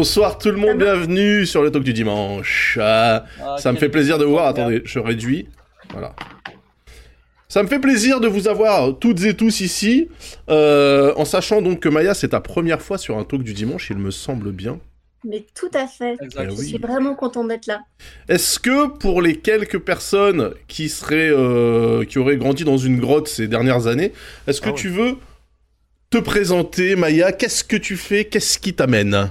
Bonsoir tout le monde, bienvenue sur le talk du dimanche. Ah, Ah, ça me fait plaisir de vous voir. Attendez, je réduis. Voilà. Ça me fait plaisir de vous avoir toutes et tous ici, euh, en sachant donc que Maya, c'est ta première fois sur un talk du dimanche, il me semble bien. Mais tout à fait. Eh Je oui. suis vraiment contente d'être là. Est-ce que pour les quelques personnes qui seraient, euh, qui auraient grandi dans une grotte ces dernières années, est-ce que Ah ouais. tu veux te présenter, Maya? Qu'est-ce que tu fais? Qu'est-ce qui t'amène?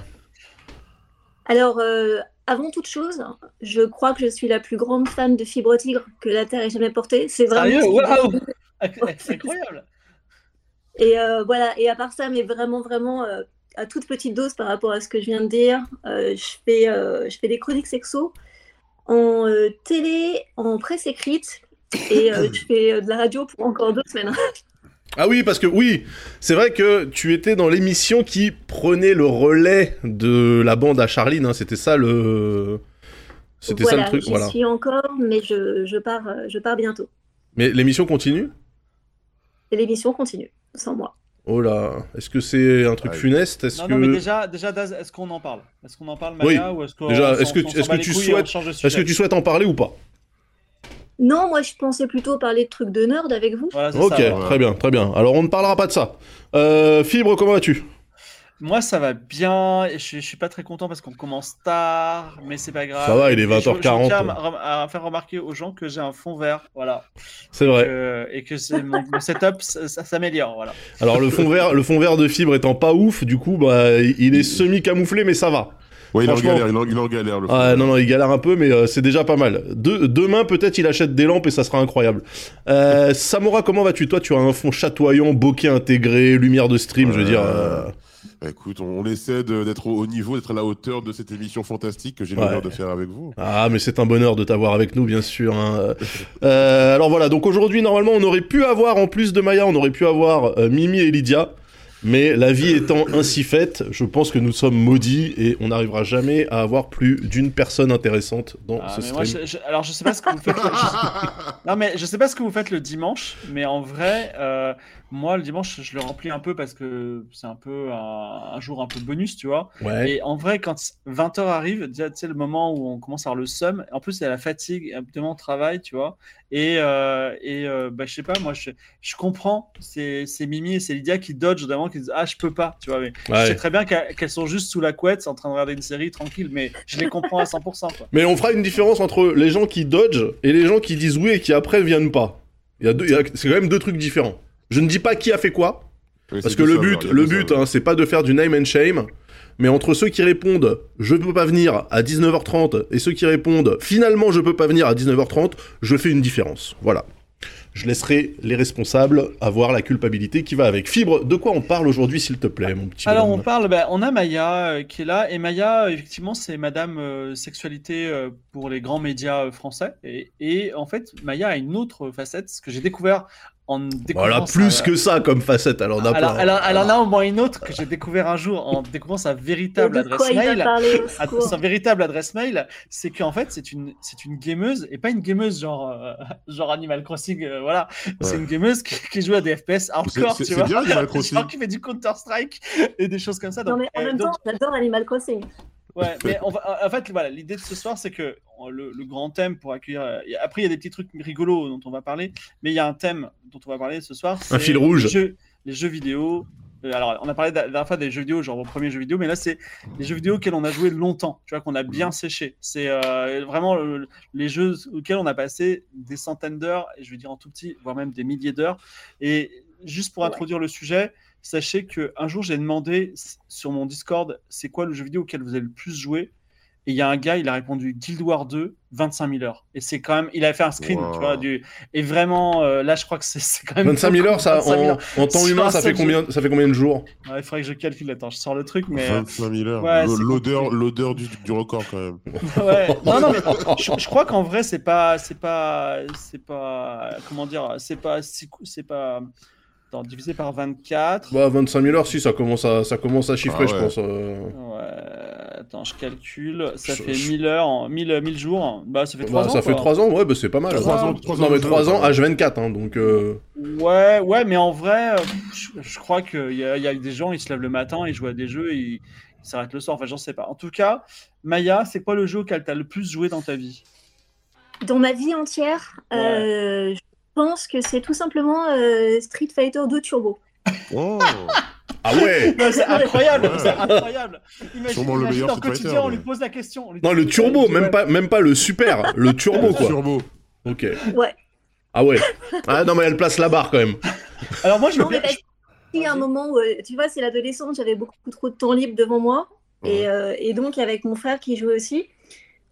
Alors, euh, avant toute chose, je crois que je suis la plus grande fan de Fibre Tigre que la Terre ait jamais portée. C'est vraiment. Sérieux Waouh C'est incroyable. Et euh, voilà. Et à part ça, mais vraiment, vraiment euh, à toute petite dose par rapport à ce que je viens de dire, je fais, je fais des chroniques sexo en télé, en presse écrite, et je fais de la radio pour encore deux semaines. Ah oui, parce que oui, c'est vrai que tu étais dans l'émission qui prenait le relais de la bande à Charline, hein, c'était ça le... C'était voilà, ça le truc, voilà. suis encore, mais je, je pars, euh, je pars bientôt. Mais l'émission continue? Et l'émission continue, sans moi. Oh là, est-ce que c'est un truc Ouais. funeste? Est-ce Non, que... non, mais déjà, déjà Daz, est-ce qu'on en parle? Est-ce qu'on en parle, Oui. Maya ou est-ce qu'on Déjà, on est-ce que on est-ce bat que tu souhaites- Est-ce que tu souhaites en parler ou pas? Non, moi je pensais plutôt parler de trucs de nerd avec vous. Voilà, c'est Ok, ça, ouais. très bien, très bien. Alors on ne parlera pas de ça. Euh, Fibre, comment vas-tu? Moi, ça va bien. et Je, je suis pas très content parce qu'on commence tard, mais c'est pas grave. Ça va, il est Et je- je 20h40. tiens à, à faire remarquer aux gens que j'ai un fond vert, voilà, C'est vrai. Que- et que c'est mon, mon setup, ça, ça s'améliore, voilà. Alors le fond vert, le fond vert de Fibre étant pas ouf, du coup, bah, il est semi-camouflé, mais ça va. Ouais, il en galère, il en, il est en galère. Le Ah non, non, il galère un peu, mais euh, c'est déjà pas mal. De- demain, peut-être, il achète des lampes et ça sera incroyable. Euh, Samora, comment vas-tu? Toi, tu as un fond chatoyant, bokeh intégré, lumière de stream, je veux dire. euh, Bah, écoute, on, essaie d'être au haut niveau, d'être à la hauteur de cette émission fantastique que j'ai Ouais. l'honneur de faire avec vous. Ah, mais c'est un bonheur de t'avoir avec nous, bien sûr. hein. Euh, alors voilà, donc aujourd'hui, normalement, on aurait pu avoir, en plus de Maya, on aurait pu avoir euh, Mimi et Lydia. Mais la vie étant ainsi faite, je pense que nous sommes maudits et on n'arrivera jamais à avoir plus d'une personne intéressante dans Ah, ce moi, stream. je- je- alors, je sais pas ce que vous faites. je- Non, mais je sais pas ce que vous faites le dimanche, mais en vrai, euh, moi, le dimanche, je le remplis un peu parce que c'est un peu un, un jour un peu bonus, tu vois. Ouais. Et en vrai, quand 20h arrive, déjà, tu sais, le moment où on commence à avoir le seum, en plus, il y a la fatigue, évidemment, on travaille, tu vois. Et, euh, et euh, bah, je sais pas, moi, je, je comprends, c'est Mimi et c'est Lydia qui dodge d'avant, qui disent Ah, je peux pas, tu vois. Mais je sais très bien qu'elles sont juste sous la couette en train de regarder une série tranquille, mais je les comprends à 100%. Quoi. Mais on fera une différence entre les gens qui dodge et les gens qui disent oui et qui après viennent pas. Il y a deux, il y a- c'est quand même deux trucs différents. Je ne dis pas qui a fait quoi, parce que le but, le but, hein, c'est pas de faire du name and shame. Mais entre ceux qui répondent je peux pas venir à 19h30 et ceux qui répondent finalement je peux pas venir à 19h30, je fais une différence. Voilà. Je laisserai les responsables avoir la culpabilité qui va avec. Fibre, de quoi on parle aujourd'hui s'il te plaît, mon petit Alors on parle, bah, on a Maya euh, qui est là, et Maya, euh, effectivement, c'est Madame euh, Sexualité euh, pour les grands médias euh, français. Et, et en fait, Maya a une autre facette, ce que j'ai découvert en découvrant. Voilà, sa- plus que ça comme facette, alors on a Elle, pas. a- elle, a- elle en a au moins une autre que j'ai découvert un jour en découvrant sa véritable adresse mail. Ad- Sa véritable adresse mail, c'est qu'en fait, c'est une, c'est une gameuse, et pas une gameuse genre, euh, genre Animal Crossing, euh, voilà. C'est une gameuse qui, qui joue à des FPS hardcore, c'est- tu c'est vois. bien, Animal Crossing. Genre qui fait du Counter-Strike et des choses comme ça. Non donc, mais en euh, même donc, temps, j'adore Animal Crossing. Ouais, mais on va- en fait, voilà, l'idée de ce soir, c'est que le, le grand thème pour accueillir. euh, Après, il y a des petits trucs rigolos dont on va parler, mais il y a un thème dont on va parler ce soir. c'est fil rouge. Les jeux, les jeux vidéo. Euh, Alors, on a parlé la dernière fois des jeux vidéo, genre vos premiers jeux vidéo, mais là, c'est les jeux vidéo auxquels on a joué longtemps, tu vois, qu'on a bien séché. C'est euh, vraiment le- les jeux auxquels on a passé des centaines d'heures, et je veux dire en tout petit, voire même des milliers d'heures. Et juste pour Ouais. introduire le sujet, sachez que un jour j'ai demandé sur mon Discord c'est quoi le jeu vidéo auquel vous avez le plus joué? Et il y a un gars il a répondu Guild Wars 2 25 000 heures et c'est quand même il avait fait un screen Wow. tu vois du et vraiment euh, là je crois que c'est quand même 25 000 heures, ça, 25 000 en, heures. en temps humain, ça fait, combien, ça fait combien de jours? Ouais, il faudrait que je calcule attends je sors le truc mais 25 000 heures. Ouais, L'odeur, l'odeur du, du record quand même. ouais non non mais je, je crois qu'en vrai c'est pas c'est pas c'est pas comment dire c'est pas c'est pas attends, divisé par 24 Bah, 25 000 heures, si, ça commence à, ça commence à chiffrer, Ah je ouais. pense. euh. Ouais, Attends, je calcule. Ça Je- fait je- 1000 heures, en- 1000, 1000 jours. Bah, ça fait 3 Bah, ans. ça fait quoi. 3 ans, ouais, bah c'est pas mal. Trois ans, non, trois ans mais de jeu, 3 ans, quoi. H24, hein, donc. euh, Ouais, ouais, mais en vrai, euh, je, je crois qu'il y, a- il y a des gens, ils se lèvent le matin, ils jouent à des jeux et ils ils s'arrêtent le soir. Enfin, j'en sais pas. En tout cas, Maya, c'est quoi le jeu auquel tu as le plus joué dans ta vie? Dans ma vie entière, Ouais. euh, je pense que c'est tout simplement euh, Street Fighter 2 Turbo. Oh Ah ouais C'est incroyable, Ouais. c'est incroyable. Imagine, Sûrement le imagine meilleur dans Street quotidien, Fighter, on lui pose la question. on lui Non, le turbo, il dit, même ouais. pas, même pas le super, le turbo quoi. Turbo. Ok. Ouais. Ah ouais. Ah non, mais elle place la barre quand même. Alors moi, je Non, parce qu'il y a un moment où, euh, tu vois, c'est l'adolescence, j'avais beaucoup trop de temps libre devant moi. Et, euh, et donc, avec mon frère qui jouait aussi,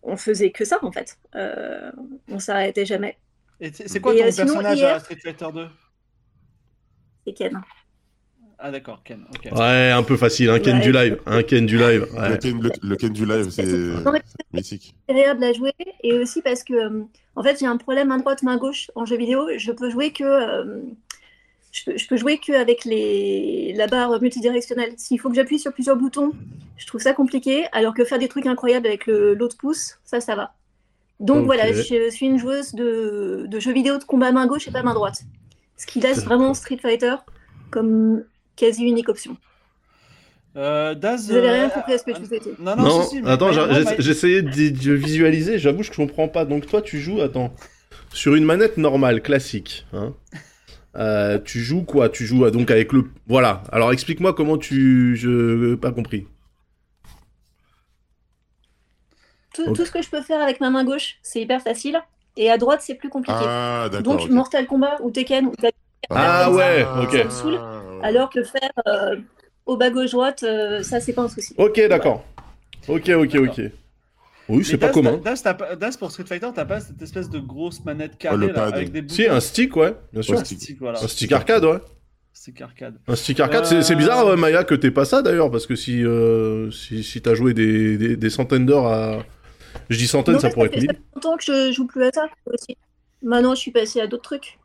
on faisait que ça en fait. Euh, on s'arrêtait jamais. Et c'est c'est quoi Et, ton euh, sinon, personnage hier- à Street Fighter 2 C'est Ken. Ah d'accord, Ken. ok. Ouais, un peu facile, un Ken Ouais. du live. Un Ken du live. Le. Ken, le, le Ken du live, c'est mythique. agréable à jouer et aussi parce que euh, en fait j'ai un problème main droite main gauche en jeu vidéo je peux jouer que euh, je, peux, je peux jouer que avec les la barre multidirectionnelle s'il faut que j'appuie sur plusieurs boutons je trouve ça compliqué alors que faire des trucs incroyables avec le l'autre pouce ça ça va donc voilà je suis une joueuse de, de jeux vidéo de combat main gauche et pas main droite ce qui laisse vraiment Street Fighter comme quasi unique option Euh, Daz. vous avez euh, rien compris à ce que euh, je vous ai dit Non, non, Non, si, si, mais attends, j'essayais de, de visualiser, j'avoue que je comprends pas. Donc toi, tu joues, attends, sur une manette normale, classique, hein. Euh, tu joues quoi? Tu joues euh, donc avec le... Voilà, alors explique-moi comment tu... Je... Pas compris. Tout, Ok. tout ce que je peux faire avec ma main gauche c'est hyper facile et à droite c'est plus compliqué Ah, d'accord. Donc ok. Mortal Kombat ou Tekken, ou Ah ouais, ok. Ça me saoule. ouais. alors que faire euh, au bas gauche droite, euh, ça c'est pas un souci. Ok, d'accord. Ok, ok, ok. Oui, c'est pas commun. Daz, pour Street Fighter, t'as pas cette espèce de grosse manette Oh, carrée le là, avec des boutons. Si, un stick, ouais, bien sûr. Un stick, voilà. Un stick arcade, ouais. Stick arcade. Un stick arcade, Euh, c'est- bizarre, euh, Maya, que t'aies pas ça d'ailleurs, parce que si, euh, si, si t'as joué des, des, des centaines d'heures à. Je dis centaines, Non, ça pourrait fait, être ça mille. fait longtemps que je joue plus à ça aussi. Maintenant, je suis passée à d'autres trucs.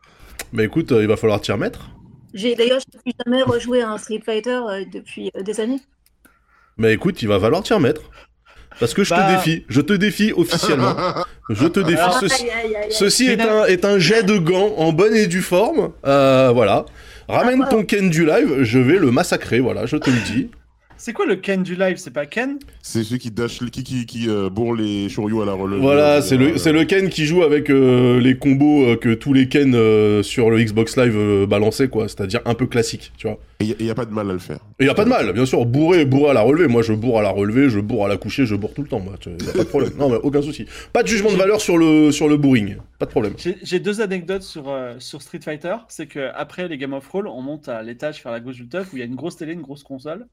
Mais écoute, euh, il va falloir t'y remettre. J'ai d'ailleurs, je n'ai jamais rejoué à un Street Fighter euh, depuis euh, des années. Mais écoute, il va falloir t'y remettre. Parce que je Bah- te défie, je te défie officiellement. je te défie. Alors- Ceci, Aïe, aïe, aïe, aïe. ceci est, un, est un jet de gants en bonne et due forme. Euh, voilà. Ramène Ah, ton Ken du live, je vais le massacrer, voilà, je te le dis. C'est quoi le Ken du live? C'est pas Ken? C'est celui qui dash, qui, qui, qui euh, bourre les Shoryu à la relève. Voilà, Euh, c'est le, c'est le Ken qui joue avec euh, les combos euh, que tous les Ken euh, sur le Xbox Live euh, balançaient, quoi. C'est-à-dire un peu classique, tu vois. Et il n'y a, pas de mal à le faire. Et y a pas de mal, bien sûr, bourrer, bourrer à la relevée. Moi, je bourre à la relevée, je bourre à la coucher, je bourre tout le temps, moi. Y a pas de problème. Non, mais aucun souci. Pas de jugement de valeur sur le, sur le bourring. Pas de problème. J'ai deux anecdotes sur, euh, sur Street Fighter. C'est que après les Game of Roll, on monte à l'étage faire la gauche du teuf où il y a une grosse télé, une grosse console.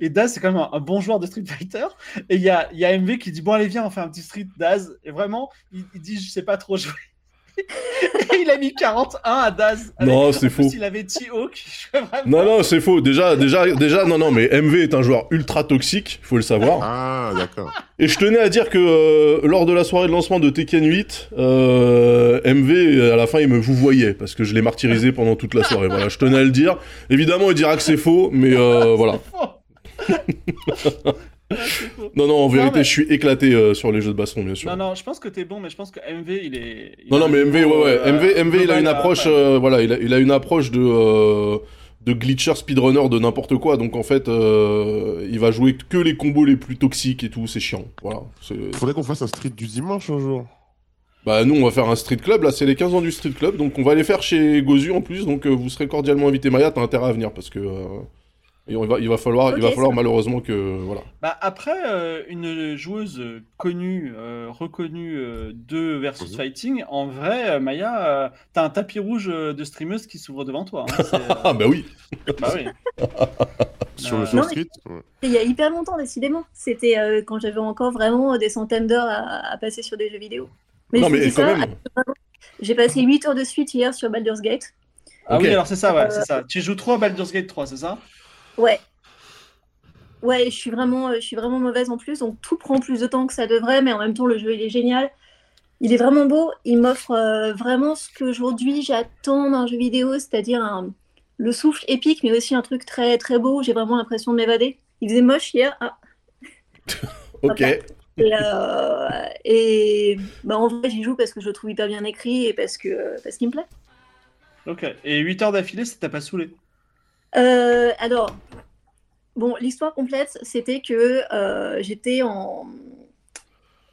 Et Daz, c'est quand même un, bon joueur de Street Fighter. Et il y a, y a MV qui dit Bon, allez, viens, on fait un petit Street Daz. Et vraiment, il dit Je sais pas trop jouer. Et il a mis 41 à Daz. Non, c'est faux. Il avait T-Hawk. Non, non, c'est faux. Déjà, déjà, déjà, non, non, mais MV est un joueur ultra toxique, faut le savoir. Ah, d'accord. Et je tenais à dire que euh, lors de la soirée de lancement de Tekken 8, euh, MV, à la fin, il me vous voyait, parce que je l'ai martyrisé pendant toute la soirée. Voilà, je tenais à le dire. Évidemment, il dira que c'est faux, mais euh, voilà. Non, non, en vérité, mais- je suis éclaté euh, sur les jeux de baston, bien sûr. Non, non, je pense que t'es bon, mais je pense que MV, il est. il Non, non, mais MV, ouais, ouais. euh, MV, MV, il a une approche, euh, voilà, il a, il a une approche de, euh, de glitcher speedrunner de n'importe quoi. Donc, en fait, euh, il va jouer que les combos les plus toxiques et tout. C'est chiant. Voilà. Faudrait qu'on fasse un street du dimanche un jour. Bah, nous, on va faire un street club. Là, c'est les 15 ans du street club. Donc, on va les faire chez Gozu en plus. Donc, euh, vous serez cordialement invité. Maya, t'as intérêt à venir parce que. euh, et on va, il va falloir, il va falloir malheureusement que. Voilà. Bah, après, euh, une joueuse euh, connue, euh, reconnue euh, de versus Mhm. fighting, en vrai, Maya, euh, t'as un tapis rouge de streameuse qui s'ouvre devant toi. hein. Euh, Ah, bah oui. bah oui. Sur le non, ouais. Il y a hyper longtemps, décidément. C'était euh, quand j'avais encore vraiment des centaines d'heures à, à passer sur des jeux vidéo. Mais non, je mais ça, même. j'ai passé 8 heures de suite hier sur Baldur's Gate. Ah oui, alors c'est ça, ouais, Euh, c'est ça. Tu joues trop à Baldur's Gate 3, c'est ça? Ouais. Ouais, je suis vraiment, euh, je suis vraiment mauvaise en plus, donc tout prend plus de temps que ça devrait, mais en même temps, le jeu, il est génial. Il est vraiment beau, il m'offre euh, vraiment ce qu'aujourd'hui j'attends d'un jeu vidéo, c'est-à-dire un- le souffle épique, mais aussi un truc très très beau, j'ai vraiment l'impression de m'évader. Il faisait moche hier. Ah. Ok. Et, euh, et bah, en vrai, j'y joue parce que je le trouve hyper bien écrit et parce que parce qu'il me plaît. Ok. Et 8 heures d'affilée, ça t'a pas saoulé? Euh, alors, bon, l'histoire complète, c'était que euh, j'étais en.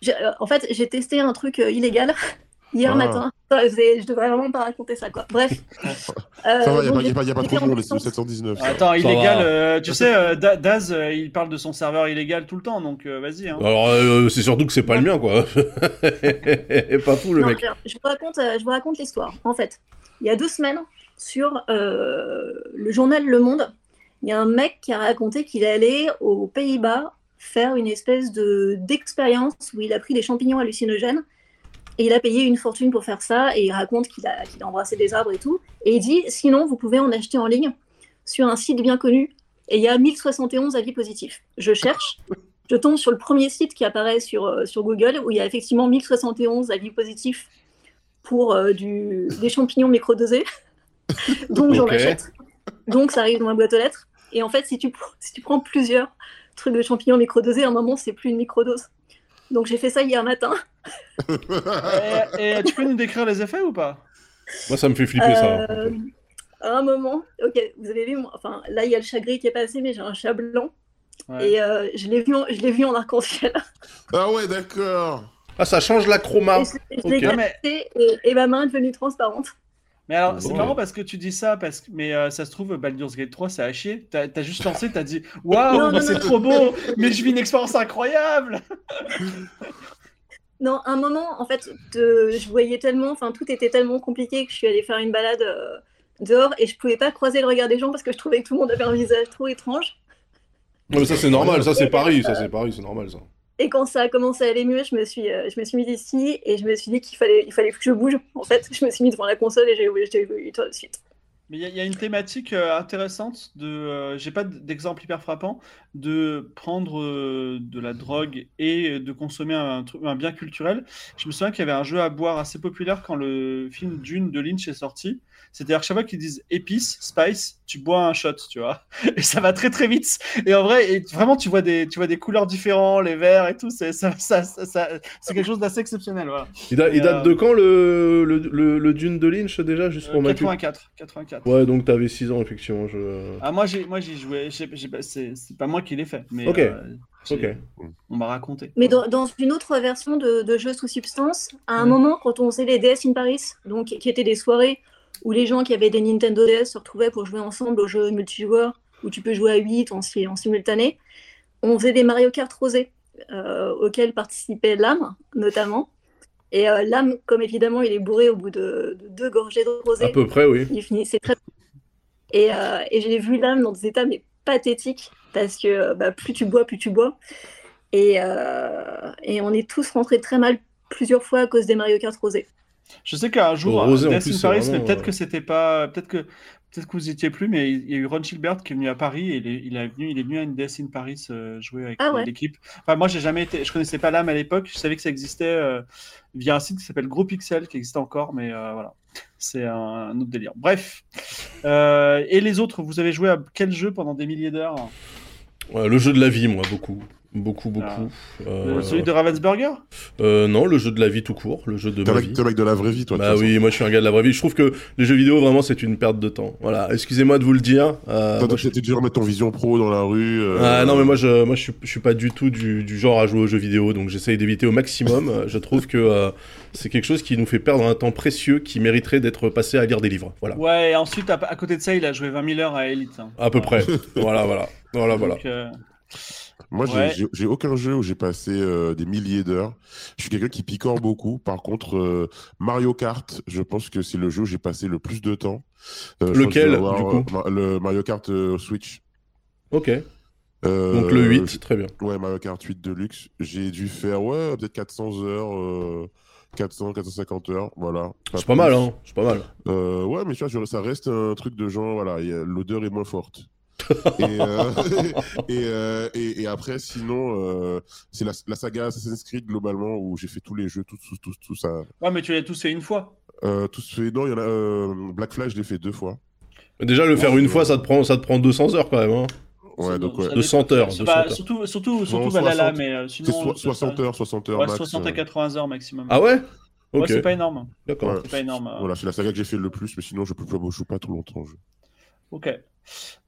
euh, En fait, j'ai testé un truc illégal hier Ah. matin. C'est- Je devrais vraiment pas raconter ça, quoi. Bref. Euh, Ça va, il n'y a, pas- y a pas j'étais trop de c'est licence. 719. ça. Attends, Ça illégal, euh, tu sais, euh, Da- Daz, euh, il parle de son serveur illégal tout le temps, donc euh, vas-y. Hein. Alors, euh, c'est surtout que c'est pas le mien, quoi. pas fou, le Non, mec. alors, je vous raconte, euh, je vous raconte l'histoire. En fait, il y a deux semaines, sur euh, le journal Le Monde, il y a un mec qui a raconté qu'il allait aux Pays-Bas faire une espèce de d'expérience où il a pris des champignons hallucinogènes et il a payé une fortune pour faire ça et il raconte qu'il a, a embrassé des arbres et tout. Et il dit, sinon, vous pouvez en acheter en ligne sur un site bien connu et il y a 1071 avis positifs. Je cherche, je tombe sur le premier site qui apparaît sur, euh, sur Google où il y a effectivement 1071 avis positifs pour euh, du, des champignons microdosés. Donc j'en achète. Donc ça arrive dans ma boîte aux lettres. Et en fait, si tu, pr- si tu prends plusieurs trucs de champignons microdosés, à un moment, c'est plus une microdose. Donc j'ai fait ça hier matin. Et, et tu peux nous décrire les effets ou pas? Moi, ça me fait flipper, ça. Euh, à un moment, ok, vous avez vu, moi- enfin là il y a le chat gris qui est passé, mais j'ai un chat blanc Ouais. et euh, je l'ai vu, en- je l'ai vu en arc-en-ciel. Ah ouais, d'accord. Ah, ça change la chroma. Et je, je l'ai ok. capté et, et ma main est devenue transparente. Mais alors, c'est Bon. marrant parce que tu dis ça, parce que, mais euh, ça se trouve, Baldur's Gate 3, c'est à chier. T'as as juste lancé, t'as dit Waouh, c'est trop beau, mais je vis une expérience incroyable Non, à un moment, en fait, de- je voyais tellement, enfin tout était tellement compliqué que je suis allée faire une balade euh, dehors et je pouvais pas croiser le regard des gens parce que je trouvais que tout le monde avait un visage trop étrange. Non, mais ça, c'est normal. Ça, c'est Paris. Ça, c'est Paris. C'est normal, ça. Et quand ça a commencé à aller mieux, je me suis, euh, je me suis mise ici et je me suis dit qu'il fallait, il fallait que je bouge. En fait, je me suis mise devant la console et j'ai joué tout de suite. Mais il y, a- il y a une thématique euh, intéressante de, euh, j'ai pas d'exemple hyper frappant, de prendre euh, de la drogue et de consommer un, bien culturel. Je me souviens qu'il y avait un jeu à boire assez populaire quand le film Dune de Lynch est sorti. C'est-à-dire que chaque fois qu'ils disent épice, spice, tu bois un shot, tu vois. Et ça va très très vite. Et en vrai, et vraiment, tu vois des, tu vois des couleurs différentes, les verts et tout. C'est ça, ça, ça- ça- c'est quelque chose d'assez exceptionnel. Voilà. Il, da- il Et, date euh, de quand le, le, le, le Dune de Lynch déjà juste pour Euh, ma 84, 84. Ouais, donc t'avais 6 ans effectivement. Je... Ah, moi, j'ai, moi, j'ai joué. j'ai- j'ai pas- c'est, pas moi qui l'ai fait, mais Ok. euh, on m'a raconté. Mais dans, dans une autre version de, de jeu sous substance, à un Mm. moment, quand on faisait les DS in Paris, donc qui étaient des soirées où les gens qui avaient des Nintendo DS se retrouvaient pour jouer ensemble aux jeux multijoueurs, où tu peux jouer à 8 en, si- en simultané, on faisait des Mario Kart rosés, euh, auxquels participait Lame, notamment. Et euh, Lame, comme évidemment il est bourré au bout de, de deux gorgées de rosé, À peu près, oui. il finissait très et, euh, et j'ai vu l'âme dans des états mais pathétiques parce que euh, bah, plus tu bois, plus tu bois. Et, euh, et on est tous rentrés très mal plusieurs fois à cause des Mario Kart rosés. Je sais qu'un jour, Rosé, en Death plus, in c'est Paris, mais peut-être que c'était pas, peut-être que, peut-être que vous étiez plus, mais il y a eu Ron Gilbert qui est venu à Paris et il est, il est venu, il est venu à une in Paris euh, jouer avec Ah ouais. l'équipe. Enfin, moi, j'ai jamais été, je connaissais pas l'âme à l'époque. Je savais que ça existait euh, via un site qui s'appelle Gros Pixel, qui existe encore, mais euh, voilà, c'est un, un autre délire. Bref. Euh, et les autres, vous avez joué à quel jeu pendant des milliers d'heures? Ouais, le jeu de la vie, moi, beaucoup. Beaucoup, beaucoup. Ah. Euh, Celui de Ravensburger? euh, non, le jeu de la vie tout court, le jeu de T'es mec mec de la vraie vie, toi. Bah oui, moi je suis un gars de la vraie vie. Je trouve que les jeux vidéo, vraiment, c'est une perte de temps. Voilà, excusez-moi de vous le dire. Euh, Toi, moi, toi, t'es du genre mettre ton vision pro dans la rue. euh, Ah non mais moi je moi je suis, je suis pas du tout du, du genre à jouer aux jeux vidéo donc j'essaye d'éviter au maximum. Je trouve que euh, c'est quelque chose qui nous fait perdre un temps précieux qui mériterait d'être passé à lire des livres. Voilà. Ouais, et ensuite, à, à côté de ça, il a joué 20 000 heures à Elite. hein. À peu près. voilà voilà. Voilà voilà. Donc, euh, Moi, j'ai- Ouais. j'ai aucun jeu où j'ai passé euh, des milliers d'heures. Je suis quelqu'un qui picore beaucoup. Par contre, euh, Mario Kart, je pense que c'est le jeu où j'ai passé le plus de temps. Euh, Lequel, avoir, du coup Le Mario Kart Switch. Ok. Donc le 8, très bien. Ouais, Mario Kart 8 Deluxe. J'ai dû faire, ouais, peut-être 400 heures. euh, 400, 450 heures, voilà. C'est pas mal hein. C'est pas mal. Ouais, mais tu vois, ça reste un truc de genre, voilà, l'odeur est moins forte. Et, euh, et, euh, et, et après, sinon, euh, c'est la, la saga Assassin's Creed globalement où j'ai fait tous les jeux, tout, tout, tout, tout ça. Ouais, mais tu l'as tous fait une fois. Euh, tout ce fait, non, il y en a. euh, Black Flag, je l'ai fait deux fois. Déjà le faire une fois ça te prend ça te prend 200 heures quand même. Hein. Ouais, donc, ouais. dépend. De 100 heures, C'est de pas- 100 heures. Surtout, surtout, surtout 60. Valhalla, mais euh, C'est sinon. so- c'est 60 pas- heures, 60 heures Ouais, max. 60 à euh. 80 heures maximum. Ah ouais? Ouais, Ok, c'est pas énorme. d'accord. Ouais. C'est pas énorme. euh. Voilà, c'est la saga que j'ai fait le plus, mais sinon je peux pas, je joue pas trop longtemps. Je... Ok.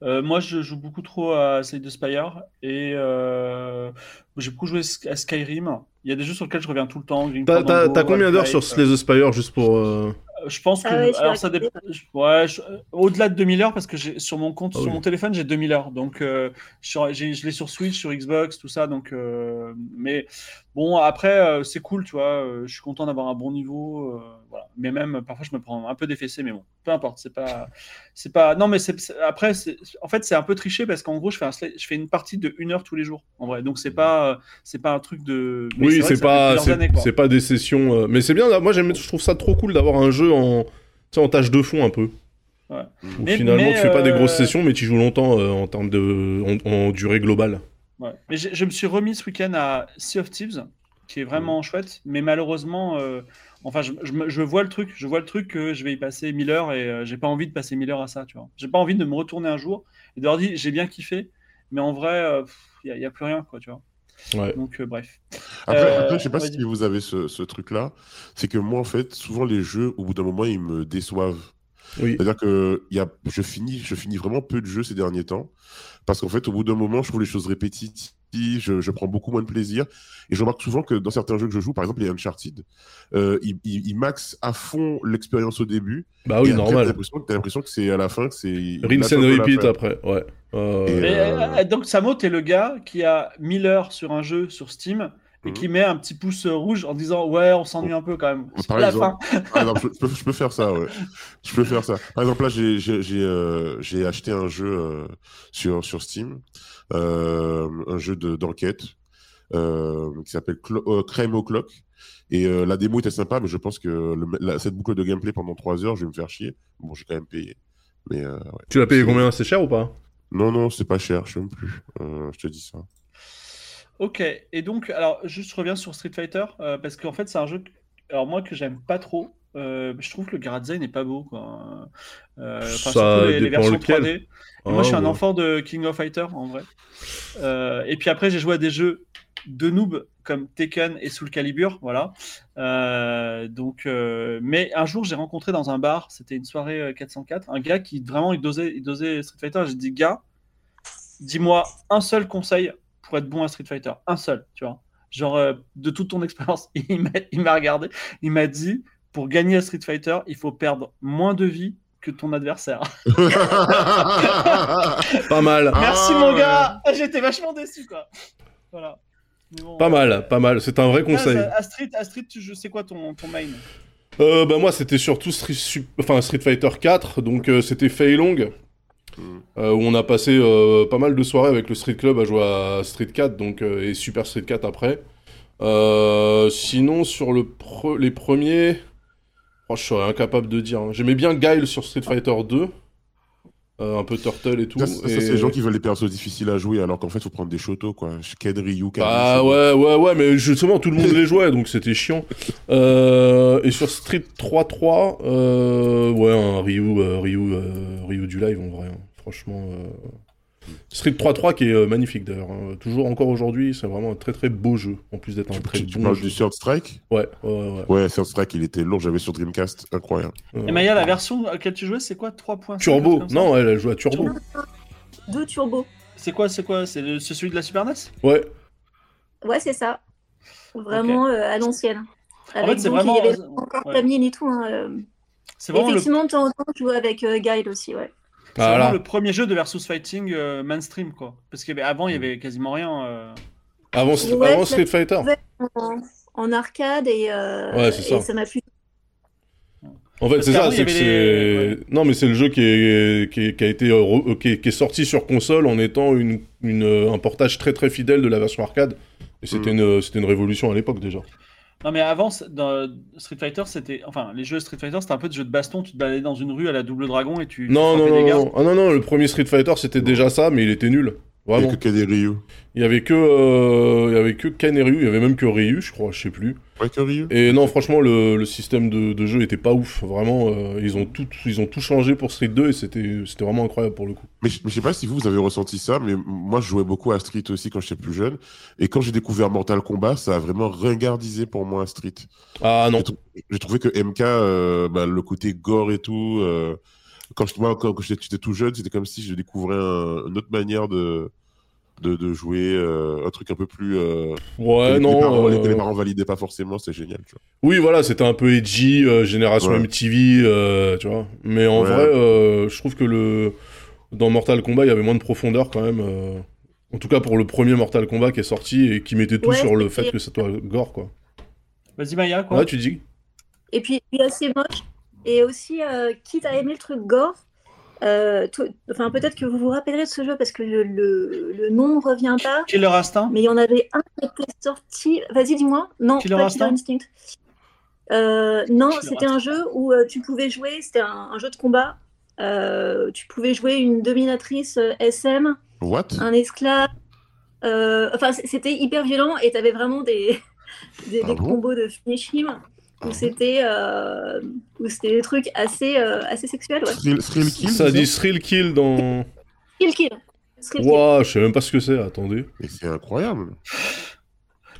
Euh, moi, je joue beaucoup trop à Slay the Spire et euh, j'ai beaucoup joué à Skyrim. Il y a des jeux sur lesquels je reviens tout le temps. T'as- combien d'heures sur. Slay the Spire juste pour. euh, Je pense que Ah ouais, tu alors l'as ça regardé, dépend. je- Ouais, je- au-delà de 2000 heures parce que sur mon compte, Ah sur oui. mon téléphone, j'ai 2000 heures. Donc euh, sur- j'ai- je l'ai sur Switch, sur Xbox, tout ça. Donc, euh, mais bon, après euh, c'est cool, tu vois. euh, je suis content d'avoir un bon niveau, euh, voilà. Mais même parfois je me prends un peu des fessées, mais bon, peu importe. C'est pas, c'est pas. Non, mais c'est après, en fait, c'est un peu triché parce qu'en gros, je fais un je fais une partie de une heure tous les jours. En vrai, donc c'est pas, c'est pas un truc de. mais Oui, c'est pas, c'est pas des sessions. Mais c'est bien. là, Moi, je trouve ça trop cool d'avoir un jeu en, en tâche de fond un peu. Ouais. Où Mais- finalement, mais, tu fais pas des grosses sessions, mais tu joues longtemps euh, en termes de, en, en durée globale. Ouais. Mais je me suis remis ce week-end à Sea of Thieves, qui est vraiment Mm. chouette, mais malheureusement, euh, enfin, je, je me- je vois le truc, je vois le truc que je vais y passer 1000 heures et euh, j'ai pas envie de passer 1000 heures à ça, tu vois. J'ai pas envie de me retourner un jour et de leur dire j'ai bien kiffé, mais en vrai, il n'y a, plus rien, quoi, tu vois. Ouais. Donc, euh, bref. Après, Euh, après, je sais pas si vous avez ce, ce truc-là, c'est que moi, en fait, souvent les jeux, au bout d'un moment, ils me déçoivent. Oui. C'est-à-dire que il y a, je, finis, je finis vraiment peu de jeux ces derniers temps, parce qu'en fait, au bout d'un moment, je trouve les choses répétitives, je, je prends beaucoup moins de plaisir, et je remarque souvent que dans certains jeux que je joue, par exemple les Uncharted, euh, ils, ils, ils maxent à fond l'expérience au début, Bah oui, et après, t'as normal. t'as l'impression que c'est à la fin, que c'est... Rinse and repeat après. Ouais. Euh, Et, euh, euh, donc, Samo, t'es le gars qui a 1000 heures sur un jeu sur Steam et Mhm. qui met un petit pouce rouge en disant ouais, on s'ennuie un peu quand même. C'est Par la exemple. fin. Par exemple, je, peux, je peux faire ça, ouais. Je peux faire ça. Par exemple, là, j'ai j'ai j'ai euh, acheté un jeu euh, sur sur Steam, euh, un jeu de d'enquête euh, qui s'appelle euh, Crime O'clock. Et euh, la démo était sympa, mais je pense que le, la- cette boucle de gameplay pendant 3 heures, je vais me faire chier. Bon, j'ai quand même payé. Mais euh, ouais. Tu l'as payé combien? C'est cher ou pas? Non, non, c'est pas cher, je sais même plus. Euh, je te dis ça. Ok, et donc, alors, juste reviens sur Street Fighter, euh, parce qu'en fait, c'est un jeu, que- alors moi, que j'aime pas trop. Euh, je trouve que le Gara design n'est pas beau, quoi. Euh, enfin, Ça les, versions lequel. 3D. Et Ah, moi, je suis un ouais. enfant de King of Fighter, en vrai. Euh, et puis après, j'ai joué à des jeux de noob comme Tekken et Soul Calibur, voilà. Euh, donc, euh, mais un jour, j'ai rencontré dans un bar, c'était une soirée euh, 404, un gars qui vraiment il dosait, il dosait Street Fighter. J'ai dit, gars, dis-moi un seul conseil pour être bon à Street Fighter, un seul, tu vois. Genre euh, de toute ton expérience. Il m'a- regardé, il m'a dit, pour gagner à Street Fighter, il faut perdre moins de vie que ton adversaire. Pas mal. Ah, Merci mon ouais. gars Ah, J'étais vachement déçu quoi. Voilà. Bon, Pas euh, mal, pas mal. C'est un vrai conseil. ça- Astrid, Astrid, tu je sais quoi ton, ton main? Euh, bah moi c'était surtout Street, enfin, Street Fighter 4, donc euh, c'était Fei Long, Mm. euh, où on a passé euh, pas mal de soirées avec le Street Club à jouer à Street 4, donc, euh, et Super Street 4 après. Sinon sur les premiers, oh, je serais incapable de dire. hein. J'aimais bien Guile sur Street Fighter 2, euh, un peu Turtle et tout. Ça, c'est les gens qui veulent les persos difficiles à jouer, alors qu'en fait, faut prendre des shotos, quoi. Ken Ryu, Ah ouais, ouais, ouais, mais justement, tout le monde les jouait, donc c'était chiant. Euh, et sur Street 3-3, euh, ouais, un Ryu, Ryu, Ryu du live, en vrai. hein. Franchement, Street 3-3 qui est euh, magnifique, d'ailleurs. hein. Toujours encore aujourd'hui, c'est vraiment un très très beau jeu, en plus d'être un très Tu, tu bon parles jeu. du Third Strike? Ouais, ouais, ouais. Ouais, Third Strike, il était lourd, j'avais sur Dreamcast, incroyable. ouais. Et Maya, la version à laquelle tu jouais, c'est quoi? 3.5 Turbo, non, elle, joue à Turbo. Turbo. Deux turbos. C'est quoi, c'est quoi? C'est celui de la Super NES Ouais, Ouais, c'est ça. Vraiment euh, à l'ancienne. Avec fait, c'est vraiment- il y avait encore ouais. la mienne et tout. hein, euh. C'est vraiment, le, Effectivement, de temps en temps, je jouais avec euh, Guile aussi, ouais. C'est vraiment le premier jeu de versus fighting euh, mainstream, quoi. Parce qu'avant, il y avait quasiment rien. euh. Avant, Ouais, avant Street Fighter. En, en arcade et, euh, Ouais, c'est ça. et ça m'a plu. En fait, c'est ça, c'est que c'est. les- Non, mais c'est le jeu qui, est... qui, est- qui a été re- qui est... qui est sorti sur console en étant une... Une... un portage très très fidèle de la version arcade. Et c'était Mm. une révolution à l'époque déjà. Non, mais avant, dans Street Fighter, c'était. Enfin, les jeux Street Fighter, c'était un peu des jeux de baston. Tu te baladais dans une rue à la double dragon et tu. Non, non, non, non. Ah non, non, le premier Street Fighter c'était déjà ça, mais il était nul. Il y a Vraiment. que Ken et Ryu. Il y avait que, euh, il y avait que Ken et Ryu, il y avait même que Ryu, je crois, je sais plus. Ouais, que Ryu. Et non, franchement, le, le système de, de jeu était pas ouf. Vraiment, euh, ils ont tout, ils ont tout changé pour Street 2 et c'était, vraiment incroyable pour le coup. Mais, je- mais je sais pas si vous, vous avez ressenti ça, mais moi, je jouais beaucoup à Street aussi quand j'étais plus jeune. Et quand j'ai découvert Mortal Kombat, ça a vraiment ringardisé pour moi Street. Ah non. J'ai trou- J'ai trouvé que MK, euh, bah, le côté gore et tout, euh, quand je- moi, quand, quand j'étais tout jeune, c'était comme si je découvrais un- une autre manière de, de, de jouer, euh, un truc un peu plus. euh, Ouais, que les non. parents, euh, que les parents validaient pas forcément, c'est génial. Tu vois. Oui, voilà, c'était un peu edgy, euh, génération Ouais. MTV, euh, tu vois. Mais en Ouais. vrai, euh, je trouve que le dans Mortal Kombat, il y avait moins de profondeur quand même. euh, En tout cas, pour le premier Mortal Kombat qui est sorti et qui mettait tout Ouais, sur le fait que ça soit gore, quoi. Vas-y, Maya, quoi. Ouais, tu dis Et puis, il est assez moche. Et aussi, euh, quitte à aimer le truc gore, euh, tout- enfin, peut-être que vous vous rappellerez de ce jeu parce que le, le, le nom ne revient pas. Killer Instinct. Mais il y en avait un qui était sorti. Vas-y, dis-moi. Non, Killer pas Instinct Killer Instinct. Euh, non, c'était un jeu où euh, tu pouvais jouer. C'était un, un jeu de combat. Euh, tu pouvais jouer une dominatrice euh, SM, What? Un esclave. Euh, enfin, c'était hyper violent et tu avais vraiment des, des, Ah des bon combos de finish him où c'était euh, où c'était des trucs assez, euh, assez sexuels. Ouais. Thrill, Thrill Kill Ça dit Thrill Kill dans. Kill Kill. Thrill Kill. Waouh, je sais même pas ce que c'est, attendez. Mais c'est incroyable.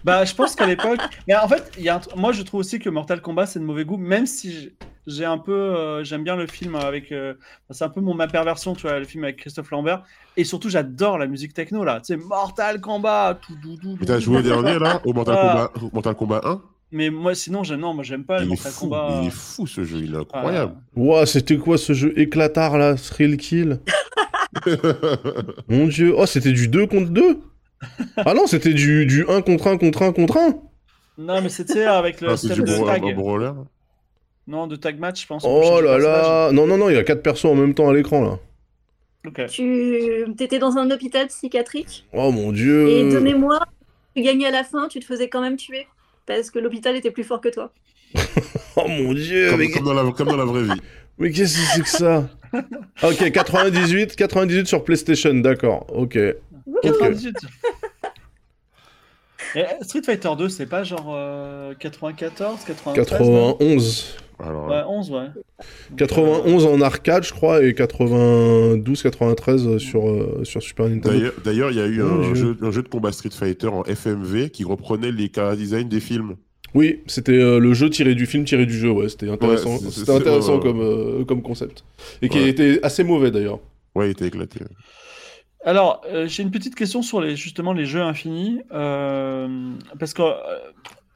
Bah, je pense qu'à l'époque. Mais en fait, il y a un moi, je trouve aussi que Mortal Kombat, c'est de mauvais goût, même si j'ai- un peu. euh, J'aime bien le film avec. euh, C'est un peu mon, ma perversion, tu vois, le film avec Christophe Lambert. Et surtout, j'adore la musique techno, là. Tu sais, Mortal Kombat, tout doudou. Mais t'as joué au dernier, là, au Mortal, Ah. Kombat, au Mortal Kombat 1 Mais moi, sinon, je... non, moi, j'aime pas le il est, Mortal fou, Kombat. il est fou ce jeu, il est Ah, incroyable. Waouh, c'était quoi ce jeu éclatard là, Thrill Kill Mon dieu, oh, c'était du 2 contre 2 Ah non, c'était du, du 1 contre 1 contre 1 contre 1 Non, mais c'était avec le Ah, système de un tag. Non, de tag match, je pense. Oh là là Non, non, non, il y a 4 persos en même temps à l'écran là. Ok. Tu étais dans un hôpital psychiatrique Oh mon et dieu de mémoire, tu gagnais à la fin, tu te faisais quand même tuer parce que l'hôpital était plus fort que toi. Oh mon dieu comme, mais, comme dans la, comme dans la vraie vie. mais qu'est-ce que c'est que ça? Ok, 98, 98 sur PlayStation, d'accord, ok. 98. Et Street Fighter 2, c'est pas genre euh, 94, 93 non? 91. Alors, Ouais, 11, ouais. 91 en arcade, je crois, et 92, 93 sur, euh, sur Super Nintendo. D'ailleurs, il y a eu un jeu, un jeu de combat Street Fighter en FMV qui reprenait les cara design des films. Oui, c'était euh, le jeu tiré du film, tiré du jeu, ouais, c'était intéressant, Ouais, c'était intéressant comme, euh, comme concept. Et qui Ouais. était assez mauvais d'ailleurs. Ouais, il était éclaté. Alors, euh, j'ai une petite question sur les, justement les jeux infinis. euh, parce que.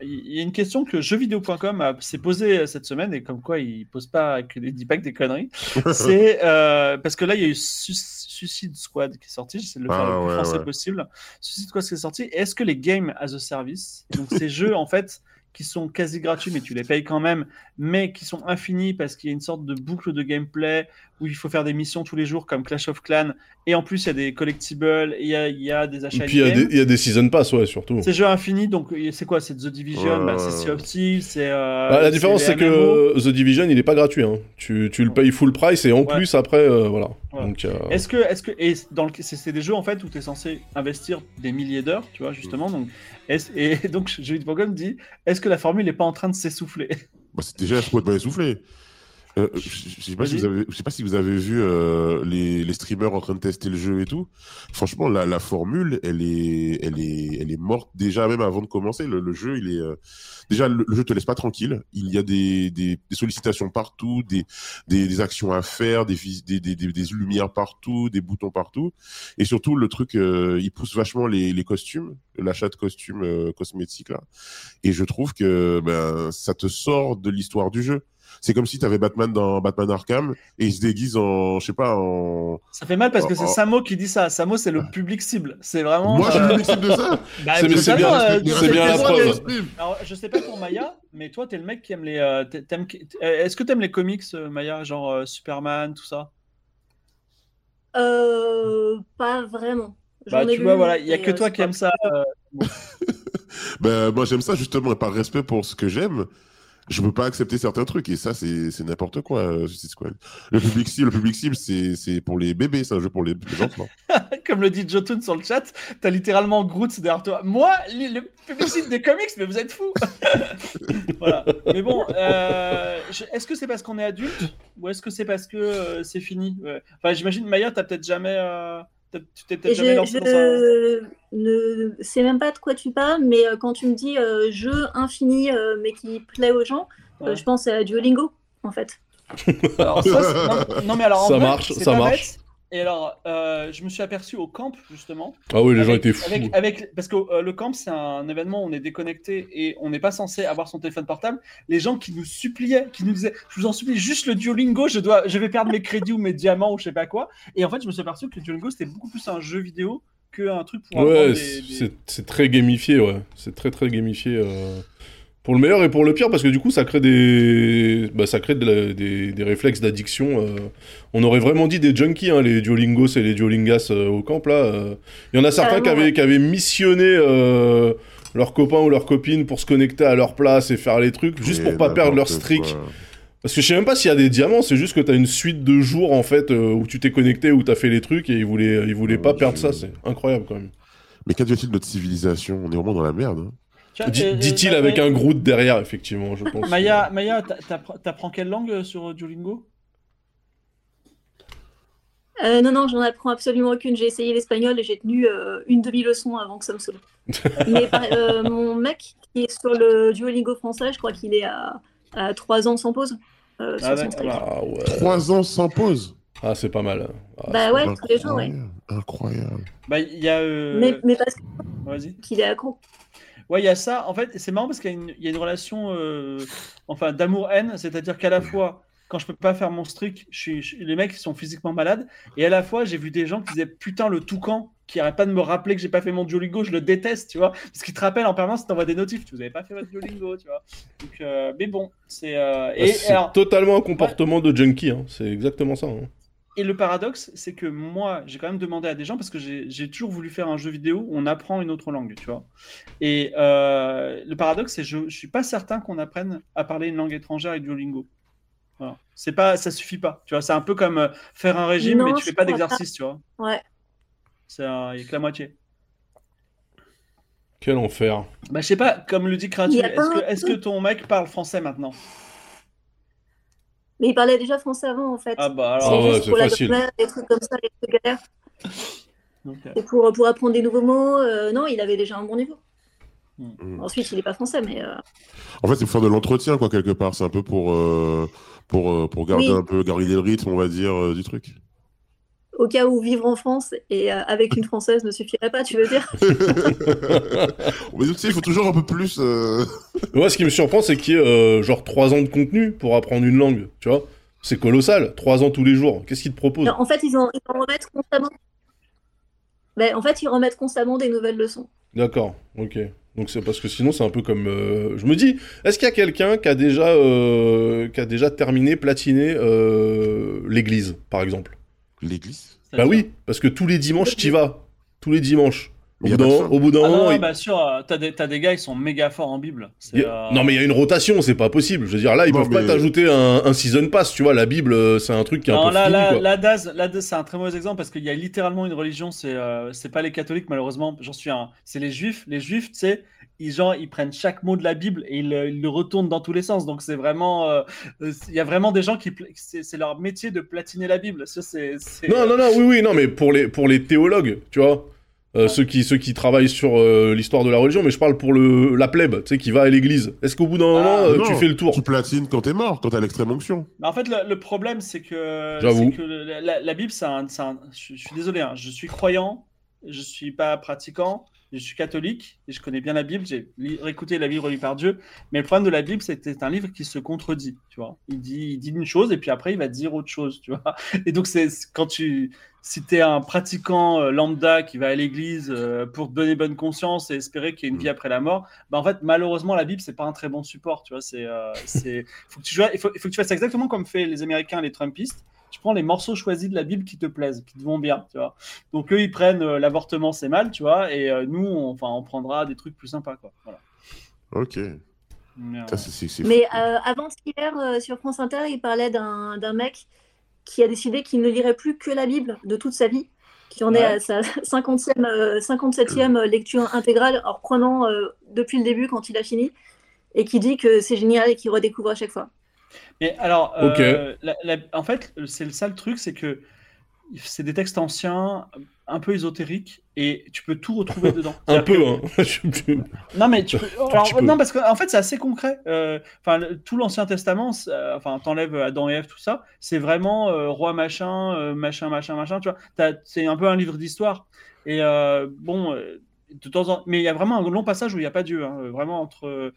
Euh, il y a une question que jeuxvideo.com s'est posée cette semaine et comme quoi il pose pas que des, dit pas que des conneries. C'est euh, parce que là il y a eu Su- Suicide Squad qui est sorti. J'essaie de le faire Ah, le plus ouais, français ouais. possible. Suicide Squad qui est sorti. Est-ce que les games as a service, donc ces jeux en fait qui sont quasi gratuits mais tu les payes quand même, mais qui sont infinis parce qu'il y a une sorte de boucle de gameplay où il faut faire des missions tous les jours comme Clash of Clans et en plus il y a des collectibles, il y a, il y a des achats Et puis il y, a des- il y a des Season Pass, ouais, surtout. C'est jeu infini, donc c'est quoi? C'est The Division, Ouais, bah, c'est Sea of Thieves, c'est. euh, Bah, la différence, c'est que The Division, il est pas gratuit. Hein. Tu, tu le payes full price et en Ouais. plus, après, euh, voilà. Donc, euh, Est-ce que, est-ce que, et dans le, c'est, des jeux en fait où tu es censé investir des milliers d'heures, tu vois, justement. Donc, et donc, jeuxvideo.com dit est-ce que la formule n'est pas en train de s'essouffler? Bah, c'est déjà complètement essoufflé. Euh, je sais pas si vous avez, je sais pas si vous avez vu euh, les, les streamers en train de tester le jeu et tout. Franchement, la, la formule, elle est, elle est, elle est morte déjà même avant de commencer. Le, le jeu, il est euh, déjà le, le jeu te laisse pas tranquille. Il y a des, des, des sollicitations partout, des, des, des actions à faire, des, des, des, des lumières partout, des boutons partout. Et surtout, le truc, euh, il pousse vachement les, les costumes, l'achat de costumes euh, cosmétiques là. Et je trouve que ben, ça te sort de l'histoire du jeu. C'est comme si tu avais Batman dans Batman Arkham et il se déguise en, je sais pas, en. Ça fait mal parce que c'est. Samo qui dit ça. Samo, c'est le public cible. C'est vraiment. Moi, je suis euh, le public cible de ça. bah, C'est- bien- euh, c'est c'est bien la preuve. Alors, je sais pas pour Maya, mais toi, t'es le mec qui aime les. euh, euh, Est-ce que t'aimes les comics, euh, Maya, genre euh, Superman, tout ça? Euh, pas vraiment. Bah, tu vois, voilà, il y a que euh, toi qui pas- aime ça. euh, Ben, moi, j'aime ça justement, et par respect pour ce que j'aime, je peux pas accepter certains trucs, et ça, c'est c'est n'importe quoi, euh, Squad. Le public cible, le public cible, c'est c'est pour les bébés, c'est un jeu pour les, enfants. comme le dit Jotun sur le chat, t'as littéralement Groot derrière toi. Moi, le le publicité des comics, mais vous êtes fous. voilà. Mais bon, euh, est-ce que c'est parce qu'on est adulte ou est-ce que c'est parce que euh, c'est fini? Enfin, j'imagine Maya, t'as peut-être jamais, tu t'es peut-être jamais je, lancé dans ça. ne sais même pas de quoi tu parles, mais euh, quand tu me dis euh, jeu infini euh, mais qui plaît aux gens, euh, je pense à Duolingo en fait. Alors, ça, non, non, mais alors Ça marche, ça marche. bête. Et alors, euh, je me suis aperçu au camp justement. Ah oui, les gens étaient fous. avec- avec- parce que euh, le camp, c'est un événement où on est déconnecté et on n'est pas censé avoir son téléphone portable. Les gens qui nous suppliaient, qui nous disaient Je vous en supplie, juste le Duolingo, je, dois, je vais perdre mes crédits ou mes diamants ou je sais pas quoi. Et en fait, je me suis aperçu que le Duolingo, c'était beaucoup plus un jeu vidéo qu'un truc pour Ouais, des- c'est très gamifié, ouais. C'est très très gamifié. euh, Pour le meilleur et pour le pire, parce que du coup, ça crée des, bah, ça crée de la- des, des réflexes d'addiction. euh. On aurait vraiment dit des junkies, hein, les Duolingos et les Duolingas euh, au camp, là. euh. Il y en a certains qui Carrément, avaient, qui avaient missionné euh, leurs copains ou leurs copines pour se connecter à leur place et faire les trucs, juste Et pour pas perdre leur streak. quoi. Parce que je sais même pas s'il y a des diamants, c'est juste que t'as une suite de jours en fait euh, où tu t'es connecté, où t'as fait les trucs et ils voulaient, ils voulaient Oh, pas perdre ça, c'est incroyable quand même. Mais qu'advient-il de notre civilisation? On est vraiment dans la merde. hein. Euh, Dit-il euh, avec un Groot derrière, effectivement, je pense. Maya, Maya t'a- t'appre- t'apprends quelle langue euh, sur Duolingo? Euh, non, non, j'en apprends absolument aucune. J'ai essayé l'espagnol et j'ai tenu euh, une demi-leçon avant que ça me saoule. mais euh, mon mec qui est sur le Duolingo français, je crois qu'il est à, à 3 ans sans pause. euh, sur Ah. Ah ouais. Trois ans sans pause? Ah, c'est pas mal. Ah, Bah ouais, tous les jours, ouais. Incroyable. Bah, il y a. euh, Mais, mais parce qu'il est accro. Ouais, il y a ça. En fait, c'est marrant parce qu'il y a une, il y a une relation euh, enfin, d'amour-haine. C'est-à-dire qu'à la fois, quand je peux pas faire mon streak, je suis, je- les mecs sont physiquement malades. Et à la fois, j'ai vu des gens qui disaient Putain, le toucan qui arrête pas de me rappeler que j'ai pas fait mon Duolingo, je le déteste, tu vois. Parce qu'il te rappelle en permanence, t'envoie des notifs. Vous avez pas fait votre Duolingo, tu vois. Donc, euh, mais bon, c'est. euh, alors, totalement un comportement de junkie, hein. c'est exactement ça. hein. Et le paradoxe, c'est que moi, j'ai quand même demandé à des gens parce que j'ai toujours voulu faire un jeu vidéo où on apprend une autre langue, tu vois. Et euh, le paradoxe, c'est que je, je suis pas certain qu'on apprenne à parler une langue étrangère avec Duolingo. Voilà. C'est pas, ça suffit pas. Tu vois, c'est un peu comme euh, faire un régime, Non, mais tu fais pas d'exercice, tu vois. Ouais. C'est que la moitié. Quel enfer. Bah, je sais pas, comme le dit Créature, que, est-ce que ton mec parle français maintenant? Mais il parlait déjà français avant, en fait. Ah bah C'est Ah alors. ouais, pour la facile. grammaire, des trucs comme ça, les trucs galères. Et pour, pour apprendre des nouveaux mots, euh, non, il avait déjà un bon niveau. Mm. Ensuite, il n'est pas français, mais euh, En fait, c'est pour faire de l'entretien, quoi, quelque part. C'est un peu pour, euh, pour, pour garder Oui. un peu, garder le rythme, on va dire, euh, du truc. Au cas où vivre en France et euh, avec une française ne suffirait pas, tu veux dire Mais tu sais, il faut toujours un peu plus. euh, Moi, ce qui me surprend, c'est qu'il y ait euh, genre 3 ans de contenu pour apprendre une langue, tu vois. C'est colossal, 3 ans tous les jours. Qu'est-ce qu'ils te proposent? Non, En fait, ils en, ils en remettent constamment. Ben, en fait, ils remettent constamment des nouvelles leçons. D'accord, ok. Donc c'est parce que sinon c'est un peu comme... euh, Je me dis, est-ce qu'il y a quelqu'un qui a déjà, euh, qui a déjà terminé, platiné euh, l'église, par exemple? L'église Bah oui, parce que tous les dimanches, t'y vas. Tous les dimanches. Au bout pas d'un de fin. au bout d'un Ah moment, non, il- bah sûr, euh, t'as des, t'as des gars, ils sont méga forts en Bible. A- euh, Non mais il y a une rotation, c'est pas possible. Je veux dire, là, ils Non, peuvent pas mais- t'ajouter un, un season pass, tu vois. La Bible, euh, c'est un truc qui est un Non, peu là, là, là, Daz, c'est un très mauvais exemple parce qu'il y a littéralement une religion, c'est euh, c'est pas les catholiques, malheureusement, j'en suis un, c'est les juifs. Les juifs, tu sais, ils, genre, ils prennent chaque mot de la Bible et ils, le- ils le retournent dans tous les sens. Donc, c'est vraiment. euh, euh, Il y a vraiment des gens qui. C'est leur métier de platiner la Bible. Ça, Non, non, non, oui, oui, non, mais pour les, pour les théologues, tu vois. euh, Ouais. ceux, qui, ceux qui travaillent sur euh, l'histoire de la religion, mais je parle pour le, la plèbe, tu sais, qui va à l'église. Est-ce qu'au bout d'un moment, euh, non, tu fais le tour? Tu platines quand t'es mort, quand t'as l'extrême onction. Mais en fait, le, le problème, c'est que, que la, la- la Bible, c'est un, c'est un- je, je suis désolé, hein, je suis croyant, je suis pas pratiquant, je suis catholique et je connais bien la Bible. J'ai réécouté la Bible relue par Dieu, mais le problème de la Bible, c'est que c'est un livre qui se contredit. Tu vois, il dit, il dit une chose et puis après, il va dire autre chose. Tu vois, et donc c'est quand tu si tu es un pratiquant euh, lambda qui va à l'église euh, pour te donner bonne conscience et espérer qu'il y ait une Mm. vie après la mort, bah en fait malheureusement la Bible c'est pas un très bon support, tu vois, c'est euh, c'est faut que tu joues- il faut, faut que tu fasses exactement comme fait les Américains, les Trumpistes. Tu prends les morceaux choisis de la Bible qui te plaisent, qui te vont bien, tu vois. Donc eux ils prennent euh, l'avortement c'est mal, tu vois, et euh, nous on, enfin on prendra des trucs plus sympas quoi. Voilà. Ok. Mais, euh, Ça, c'est- c'est- c'est Mais fou. euh, avant-hier, euh, sur France Inter, il parlait d'un d'un mec qui a décidé qu'il ne lirait plus que la Bible de toute sa vie qui en est à sa 50e, euh, 57e lecture intégrale en reprenant euh, depuis le début quand il a fini et qui dit que c'est génial et qu'il redécouvre à chaque fois. Mais alors, euh, la- la- en fait, c'est ça le truc, c'est que c'est des textes anciens, un peu ésotériques, et tu peux tout retrouver dedans. Un peu, que- hein. Non, mais tu peux. alors, petit peu. non, parce qu'en en fait, c'est assez concret. Euh, Enfin, tout l'Ancien Testament, euh, enfin, t'enlèves Adam et Ève, tout ça, c'est vraiment euh, roi machin, machin, machin, machin. Tu vois, c'est un peu un livre d'histoire. Et bon, de temps en mais il y a vraiment un long passage où il n'y a pas Dieu, hein, vraiment entre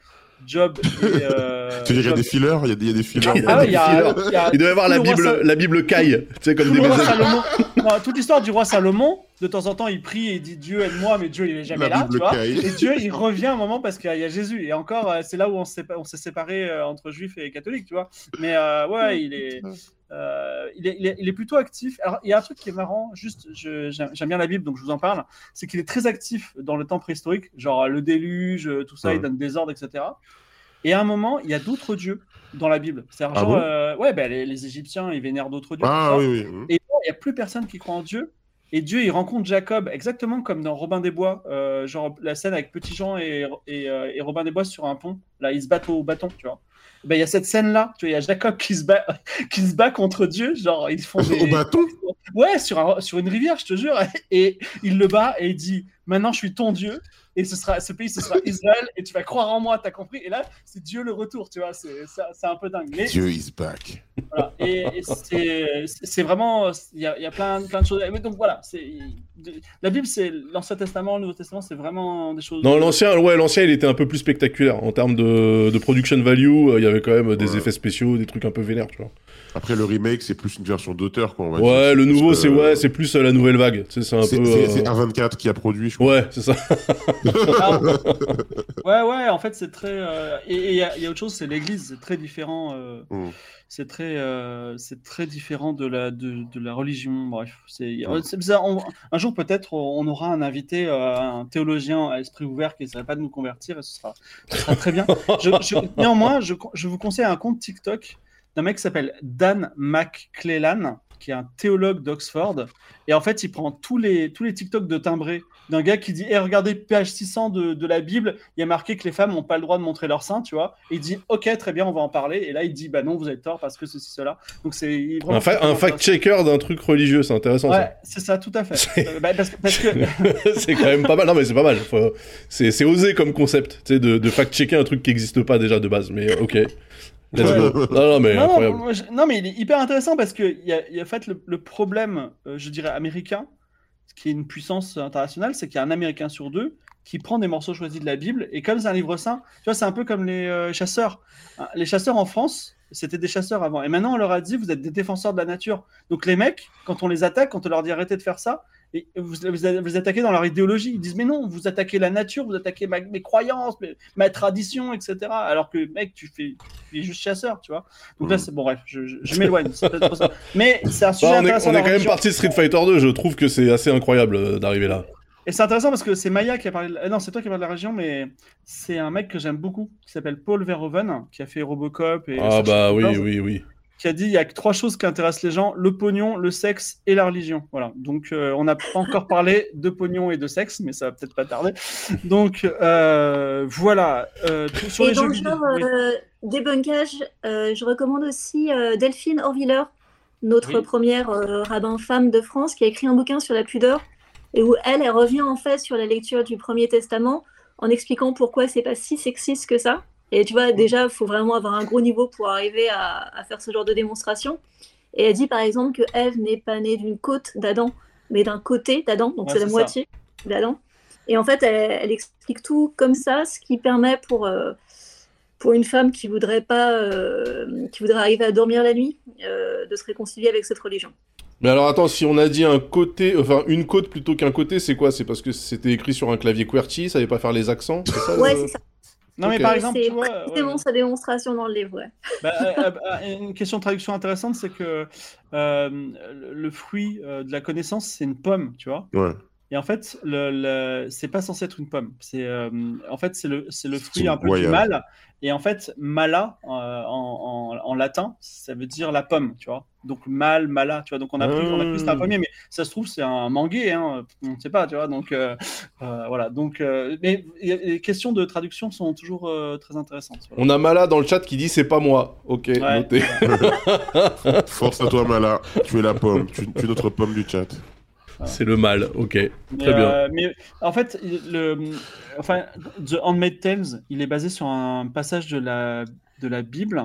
Job et. euh, Tu veux dire, il y a des fillers Il y a des, il y a des fillers Ah ouais, il y a, il y a- Il doit y avoir tout la Bible, Sa- la Bible caille, tu sais, comme tout des. Salomon. Non, toute l'histoire du roi Salomon, de temps en temps, il prie et il dit Dieu aide-moi, mais Dieu il est jamais La là, Bible tu vois. caille. Et Dieu il revient un moment parce qu'il y a Jésus. Et encore, euh, c'est là où on s'est séparé euh, entre juifs et catholiques, tu vois. Mais euh, ouais, il est, euh, il est, il est, il est plutôt actif. Alors il y a un truc qui est marrant, juste, j'aime bien la Bible, donc je vous en parle. C'est qu'il est très actif dans le temps préhistorique, genre le déluge, tout ça, il donne des ordres, etc. Et à un moment, il y a d'autres dieux dans la Bible. C'est-à-dire, Ah bon? euh, ouais, ben, les, les Égyptiens, ils vénèrent d'autres dieux. Ah oui, oui. Et il n'y a plus personne qui croit en Dieu. Et Dieu, il rencontre Jacob, exactement comme dans Robin des Bois, euh, genre la scène avec Petit Jean et, et, et Robin des Bois sur un pont. Là, ils se battent au bâton, tu vois. Ben, il y a cette scène-là, tu vois, il y a Jacob qui se bat, qui se bat contre Dieu, genre ils font des... Au bâton? Ouais, sur, un- sur une rivière, je te jure. Et il le bat et il dit Maintenant, je suis ton Dieu. Et ce, sera, ce pays, ce sera Israël. Et tu vas croire en moi, t'as compris Et là, c'est Dieu le retour, tu vois. C'est un peu dingue. Mais Dieu is back. voilà. Et, et c'est- c'est vraiment, il y a, il y a plein, plein de choses. Mais donc voilà, c'est la Bible, c'est l'Ancien Testament, le Nouveau Testament, c'est vraiment des choses. Non, l'ancien, ouais, l'ancien, il était un peu plus spectaculaire en termes de, de production value. euh, Il y avait quand même des Ouais. effets spéciaux, des trucs un peu vénères, tu vois. Après, le remake, c'est plus une version d'auteur, quoi. on va dire. Ouais, le nouveau, c'est ouais, c'est plus euh, la nouvelle vague. Tu sais, c'est un peu. c'est- euh, c'est A24 qui a produit, je crois. Ouais, c'est ça. Ah, ouais, ouais, en fait, c'est très. euh, et il y, a- il y a autre chose, c'est l'Église, c'est très différent. euh, Mm. C'est très, euh, c'est très différent de la, de, de la religion. Bref, c'est Ouais. c'est bizarre. On- un jour, peut-être, on aura un invité, euh, un théologien à esprit ouvert qui essaierait pas de nous convertir et ce sera, ce sera très bien. Je- je- néanmoins, je, je vous conseille un compte TikTok d'un mec qui s'appelle Dan McClellan, qui est un théologue d'Oxford. Et en fait, il prend tous les, tous les TikTok de timbré d'un gars qui dit Eh, Regardez, page 600 de, de la Bible, il y a marqué que les femmes n'ont pas le droit de montrer leur sein, tu vois. Et il dit Ok, très bien, on va en parler. Et là, il dit Bah non, vous avez tort parce que ceci, cela. Donc, c'est Un, fa- fact-checker d'un truc religieux, c'est intéressant Ouais, c'est ça, tout à fait. Euh, bah, parce, que- parce que. ça. c'est quand même pas mal. Non, mais c'est pas mal. Faut- C'est c'est osé comme concept, tu sais, de, de fact-checker un truc qui n'existe pas déjà de base. Mais euh, ok. Non, non, mais non, non, incroyable. moi, je- non, mais il est hyper intéressant parce que il y a, y a en fait le, le problème, euh, je dirais américain, qui est une puissance internationale, c'est qu'il y a un Américain sur deux qui prend des morceaux choisis de la Bible et comme c'est un livre saint, tu vois, c'est un peu comme les euh, chasseurs. Hein, Les chasseurs en France, c'était des chasseurs avant, et maintenant on leur a dit vous êtes des défenseurs de la nature. Donc les mecs, quand on les attaque, quand on leur dit arrêtez de faire ça, et vous, vous, attaquez dans leur idéologie. Ils disent mais non, vous attaquez la nature, vous attaquez ma- mes croyances, mes- ma tradition, etc. Alors que mec, tu fais, tu es juste chasseur, tu vois. Donc là Mhm. c'est bon, bref, je, je- je m'éloigne. Mais c'est un sujet Bah, on est, intéressant. on est quand même parti de Street Fighter 2. Je trouve que c'est assez incroyable euh, d'arriver là. Et c'est intéressant parce que c'est Maya qui a parlé. de- euh, Non, c'est toi qui as parlé de la région, mais c'est un mec que j'aime beaucoup qui s'appelle Paul Verhoeven, qui a fait Robocop et Ah bah oui, oui, oui. Qui a dit il y a que trois choses qui intéressent les gens le pognon, le sexe et la religion. Voilà. Donc euh, on n'a pas encore parlé de pognon et de sexe, mais ça va peut-être pas tarder. Donc euh, voilà. Euh, tout- sur Et les dans jeux le genre oui. euh, débunkage, euh, je recommande aussi euh, Delphine Orviller, notre Oui. première euh, rabbin femme de France, qui a écrit un bouquin sur la pudeur, et où elle, elle revient en fait sur la lecture du Premier Testament en expliquant pourquoi c'est pas si sexiste que ça. Et tu vois, déjà, il faut vraiment avoir un gros niveau pour arriver à, à faire ce genre de démonstration. Et elle dit par exemple que Ève n'est pas née d'une côte d'Adam, mais d'un côté d'Adam, donc Ouais, c'est la moitié d'Adam. Et en fait, elle, elle explique tout comme ça, ce qui permet pour, euh, pour une femme qui voudrait pas, euh, qui voudrait arriver à dormir la nuit, euh, de se réconcilier avec cette religion. Mais alors attends, si on a dit un côté, enfin une côte plutôt qu'un côté, c'est quoi? C'est parce que c'était écrit sur un clavier QWERTY, ça savait pas faire les accents ça, Ouais, c'est ça. Non mais par exemple, C'est tu vois. ouais, sa démonstration dans le livre. ouais. Bah, euh, euh, une question de traduction intéressante, c'est que euh, le- le fruit euh, de la connaissance, c'est une pomme, tu vois. Ouais. Et en fait, le, le- c'est pas censé être une pomme. C'est euh, en fait c'est le c'est le fruit C'est un peu du mal. Et en fait, mala euh, en, en, en latin, ça veut dire la pomme, tu vois. Donc mal, mala, tu vois. Donc on a pris, on a cru que c'était un Ah. pommier, mais ça se trouve c'est un manguier, hein. On ne sait pas, tu vois. Donc euh, euh, voilà. Donc euh, mais les questions de traduction sont toujours euh, très intéressantes. Voilà. On a Mala dans le chat qui dit c'est pas moi. Ok, Ouais. noté. Force à toi, Mala. Tu es la pomme. Tu, tu es notre pomme du chat. C'est le mal. Ok. Mais, Très bien. euh, mais en fait, le, enfin, The Handmaid's Tales, il est basé sur un passage de la, de la Bible.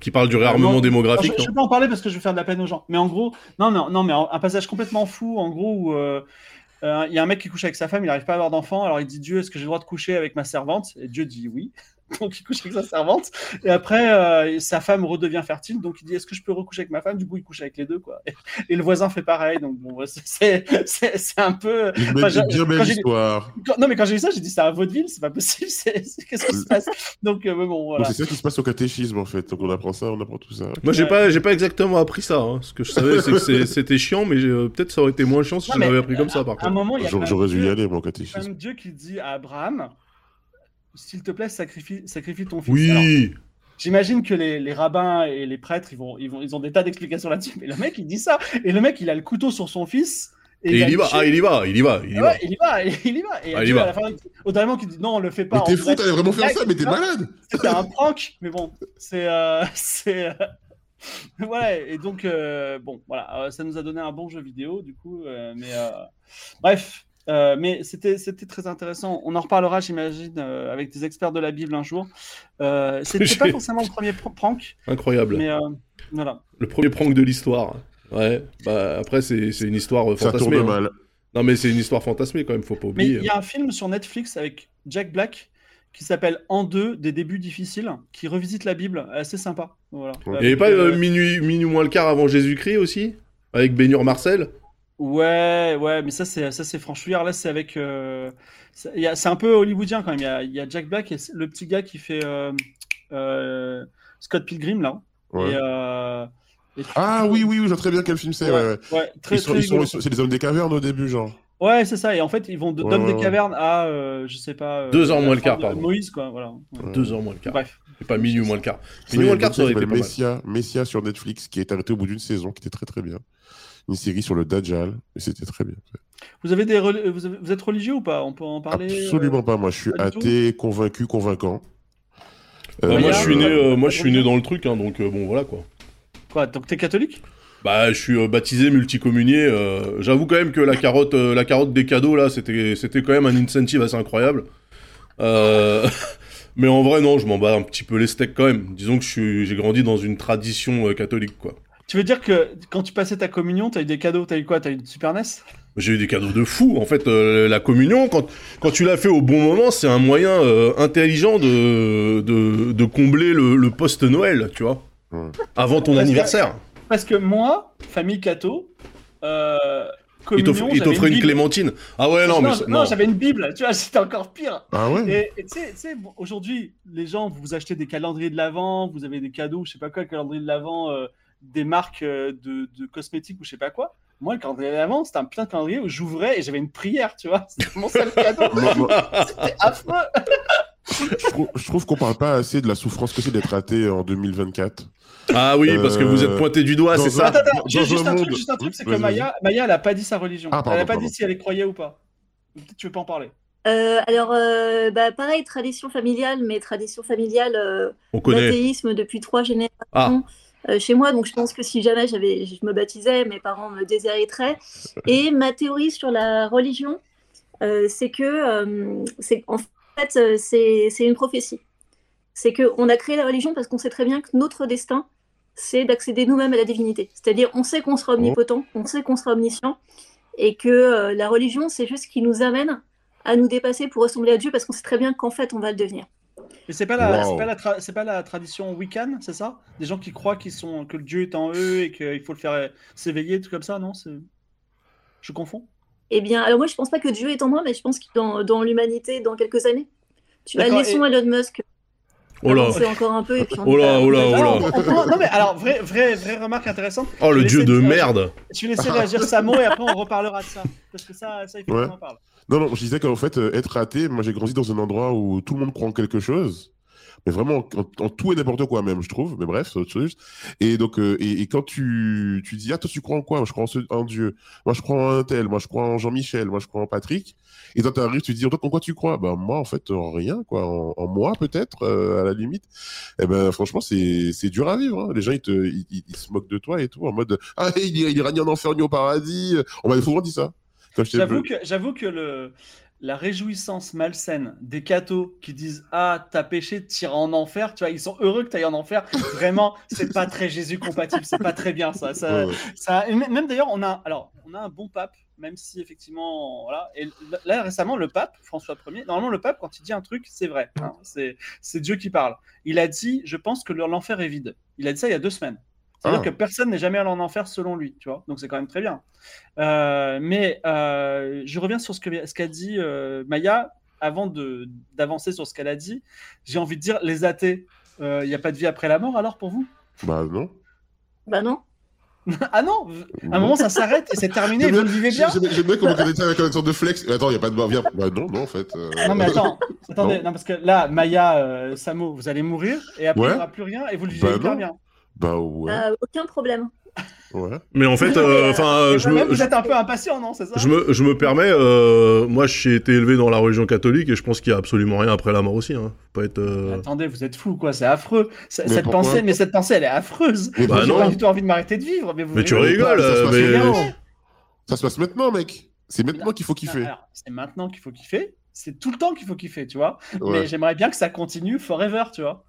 Qui parle du réarmement Non, démographique. Je, non vais pas en parler parce que je vais faire de la peine aux gens. Mais en gros, non, non, non, mais un un passage complètement fou, en gros, où euh, euh, il y a un mec qui couche avec sa femme, il n'arrive pas à avoir d'enfant, alors il dit Dieu, est-ce que j'ai le droit de coucher avec ma servante? Et Dieu dit oui. Donc il couche avec sa servante. Et après, euh, sa femme redevient fertile, donc il dit est-ce que je peux recoucher avec ma femme? Du coup, il couche avec les deux, quoi. Et, et le voisin fait pareil. Donc bon, c'est- un peu. Une Enfin, bien belle histoire. Quand- Non, mais quand j'ai vu ça, j'ai dit c'est un vaudeville, c'est pas possible. Qu'est-ce qui se passe? Donc euh, bon, voilà. C'est ça qui se passe au catéchisme en fait. Donc on apprend ça, on apprend tout ça. Moi, j'ai Ouais. pas, j'ai pas exactement appris ça. hein. Ce que je savais, c'est que c'était chiant, mais euh, peut-être ça aurait été moins chiant si Non, je l'avais appris comme ça, par À un contre. moment, il y a quand J'aurais dû y Dieu- aller, mon catéchisme. Dieu qui dit à Abraham S'il te plaît, sacrifie, sacrifie ton fils. Alors, Oui. J'imagine que les, les rabbins et les prêtres, ils, vont, ils, vont, ils ont des tas d'explications là-dessus. Mais le mec, il dit ça. Et le mec, il a le couteau sur son fils. Et il y a va. Ah, il y va. Il y va. Il y va. ouais, il y va, il y va. Et Ah, il y va. à la fin, au dernier moment, qui dit non, on le fait pas. Mais t'es fou, t'allais vraiment faire ça, mais t'es malade C'était un prank, mais bon, c'est. euh, c'est euh, ouais, et donc, euh, bon, voilà, euh, ça nous a donné un bon jeu vidéo, du coup, euh, mais. Bref. Euh, mais c'était c'était très intéressant. On en reparlera, j'imagine, euh, avec des experts de la Bible un jour. Euh, C'était pas forcément le premier pr- prank, Incroyable. mais euh, voilà. Le premier prank de l'histoire. Ouais. Bah après, c'est c'est une histoire euh, Ça fantasmée. tourne hein. mal. Non, mais c'est une histoire fantasmée quand même. Faut pas oublier. il y a un film sur Netflix avec Jack Black qui s'appelle En deux, des débuts difficiles, qui revisite la Bible, assez sympa. Voilà. Il y Il y avait pas minuit, minuit moins le quart avant Jésus-Christ aussi Avec Bénur Marcel? Ouais, ouais, mais ça c'est ça c'est franchouillard. Là, c'est avec. euh, c'est un peu hollywoodien quand même. Il y a, il y a Jack Black et le petit gars qui fait euh, euh, Scott Pilgrim là. Ouais. Et, euh, et- Ah oui, oui, oui, je vois très bien quel film c'est. Ouais, ouais. Ouais, très, Ils sont- très ils sont- rigolo. ils sont- c'est des hommes des cavernes au début, genre. Ouais, c'est ça. Et en fait, ils vont de- des ouais. cavernes à, euh, je sais pas. euh, Deux heures la moins le quart, pardon. Moïse, quoi. Voilà. Deux heures moins le quart. Bref. C'est pas minuit moins le quart. Minuit moins le quart, ça aurait été pas Messia, Messia sur Netflix, qui est arrêté au bout d'une saison, qui était très très bien. Une série sur le Dajjal, et c'était très bien. Vous avez des vous, avez- vous êtes religieux ou pas? On peut en parler. euh, Absolument pas, moi je suis pas athée, convaincu, convaincant. Bah, Euh, moi, je suis né, euh, moi, je suis né dans le truc, hein, donc euh, bon, voilà quoi. Quoi Donc t'es catholique? Bah, je suis euh, baptisé multicommunier. euh, J'avoue quand même que la carotte, euh, la carotte des cadeaux là, c'était, c'était quand même un incentive assez incroyable. Euh, Mais en vrai, non, je m'en bats un petit peu les steaks quand même. Disons que je suis, j'ai grandi dans une tradition euh, catholique quoi. Tu veux dire que quand tu passais ta communion, t'as eu des cadeaux T'as eu quoi T'as eu une Super NES J'ai eu des cadeaux de fou. En fait, euh, la communion, quand, quand tu l'as fait au bon moment, c'est un moyen euh, intelligent de, de, de combler le, le post-Noël, tu vois. Ouais. Avant ton Parce que- anniversaire. Parce que moi, famille catho, euh, Il communion, il t'offrait une clémentine. Ah ouais, non, non, mais non, non. j'avais une Bible, tu vois, c'était encore pire. Ah ouais Et tu sais- aujourd'hui, les gens, vous vous achetez des calendriers de l'Avent, vous avez des cadeaux, je sais pas quoi, le calendrier de l'Avent, euh, des marques euh, de, de cosmétiques ou je sais pas quoi. Moi, le calendrier de l'Avent, c'était un putain de calendrier où j'ouvrais et j'avais une prière, tu vois. C'était mon seul cadeau. C'était affreux. je trouve, trouve qu'on parle pas assez de la souffrance que c'est d'être athée en 2024. Ah oui, parce que Euh, vous êtes pointé du doigt, c'est ça Attends, attends, dans juste, juste un truc, juste un truc, c'est que. Maya, Maya, elle a pas dit sa religion. Ah, pardon, elle a pas pardon. dit si elle y croyait ou pas. Peut-être tu veux pas en parler. Euh, alors, euh, bah, pareil, tradition familiale, mais tradition familiale, euh, On connaît. l'athéisme depuis trois générations Ah, euh, chez moi. Donc, je pense que si jamais j'avais, je me baptisais, mes parents me déshériteraient. Et ma théorie sur la religion, euh, c'est que, euh, c'est en fait, c'est c'est une prophétie. C'est qu'on a créé la religion parce qu'on sait très bien que notre destin, c'est d'accéder nous-mêmes à la divinité. C'est-à-dire, on sait qu'on sera omnipotent, on sait qu'on sera omniscient, et que la religion, c'est juste ce qui nous amène à nous dépasser pour ressembler à Dieu, parce qu'on sait très bien qu'en fait, on va le devenir. Et c'est pas la, Wow. c'est pas la, tra- c'est pas la tradition Wiccan, c'est ça? Des gens qui croient qu'ils sont, que le Dieu est en eux et qu'il faut le faire euh, s'éveiller, tout comme ça, non? Je confonds Eh bien, alors moi, je pense pas que Dieu est en moi, mais je pense qu'il est dans, dans l'humanité dans quelques années. Tu D'accord, laissons Elon Musk Oh là. encore un peu et puis on Oh là, oh là, oh là. Non mais alors vraie vraie vraie remarque intéressante. Oh le dieu de dire- merde. Je vais laisser réagir Samo et après on reparlera de ça parce que ça ça il faut Ouais. qu'on en parle. Non, non, je disais qu'en fait, euh, être athée, moi j'ai grandi dans un endroit où tout le monde croit en quelque chose. Mais vraiment, en, tout et n'importe quoi même, je trouve. Mais bref, c'est autre chose. Et donc, euh, et, quand tu, tu dis, ah, toi, tu crois en quoi? Moi, je crois en, Dieu. Moi, je crois en un tel. Moi, je crois en Jean-Michel. Moi, je crois en Patrick. Et toi, t'arrives, tu te dis, en quoi tu crois? Ben, moi, en fait, en rien, quoi. En, moi, peut-être, euh, à la limite. Et ben, franchement, c'est dur à vivre. hein. Les gens, ils, te, ils, se moquent de toi et tout, en mode, ah, il, il ni en enfer ni au paradis. On m'a souvent dit ça. J'avoue que j'avoue que le la réjouissance malsaine des cathos qui disent ah t'as péché t'iras en enfer tu vois ils sont heureux que t'ailles en enfer. Vraiment c'est pas très Jésus compatible c'est pas très bien ça ça, Ouais, ça et même d'ailleurs on a alors on a un bon pape même si effectivement voilà et là récemment le pape François Ier normalement le pape quand il dit un truc c'est vrai hein, c'est Dieu qui parle. Il a dit je pense que l'enfer est vide. Il a dit ça il y a deux semaines c'est-à-dire Ah. que personne n'est jamais allé en enfer selon lui, tu vois. Donc c'est quand même très bien. Euh, mais euh, je reviens sur ce qu'a dit euh, Maya avant de d'avancer sur ce qu'elle a dit. J'ai envie de dire les athées, il n'y a pas de vie après la mort alors pour vous? Bah, non. Bah non. Ah non, à un moment ça s'arrête et c'est terminé. et Vous le vivez bien? J'aime bien comment on dit ça avec une sorte de flex. Attends, il n'y a pas de viens. Bah non, non, en fait. euh, Non mais attends, attendez, Non. non. parce que là Maya, euh, Samo, vous allez mourir et après il Ouais. n'y aura plus rien et vous le vivez Bah hyper bien. Bah ouais, Euh, aucun problème. ouais. Mais en fait, euh, enfin, Et je me, vous êtes un peu impatient, non C'est ça je me, je me permets. euh, moi, j'ai été élevé dans la religion catholique et je pense qu'il y a absolument rien après la mort aussi. Hein. Faut pas être. euh, Attendez, vous êtes fou, quoi, c'est affreux. C- Mais Cette pourquoi pensée, mais cette pensée, elle est affreuse. Mais Bah J'ai non. pas du tout envie de m'arrêter de vivre. Mais, vous Mais tu rigolez rigoles, Ça se euh, passe mais. maintenant. Ça se passe maintenant, mec. C'est maintenant qu'il faut kiffer. Alors, c'est maintenant qu'il faut kiffer. C'est tout le temps qu'il faut kiffer, tu vois. Ouais. Mais j'aimerais bien que ça continue forever, tu vois.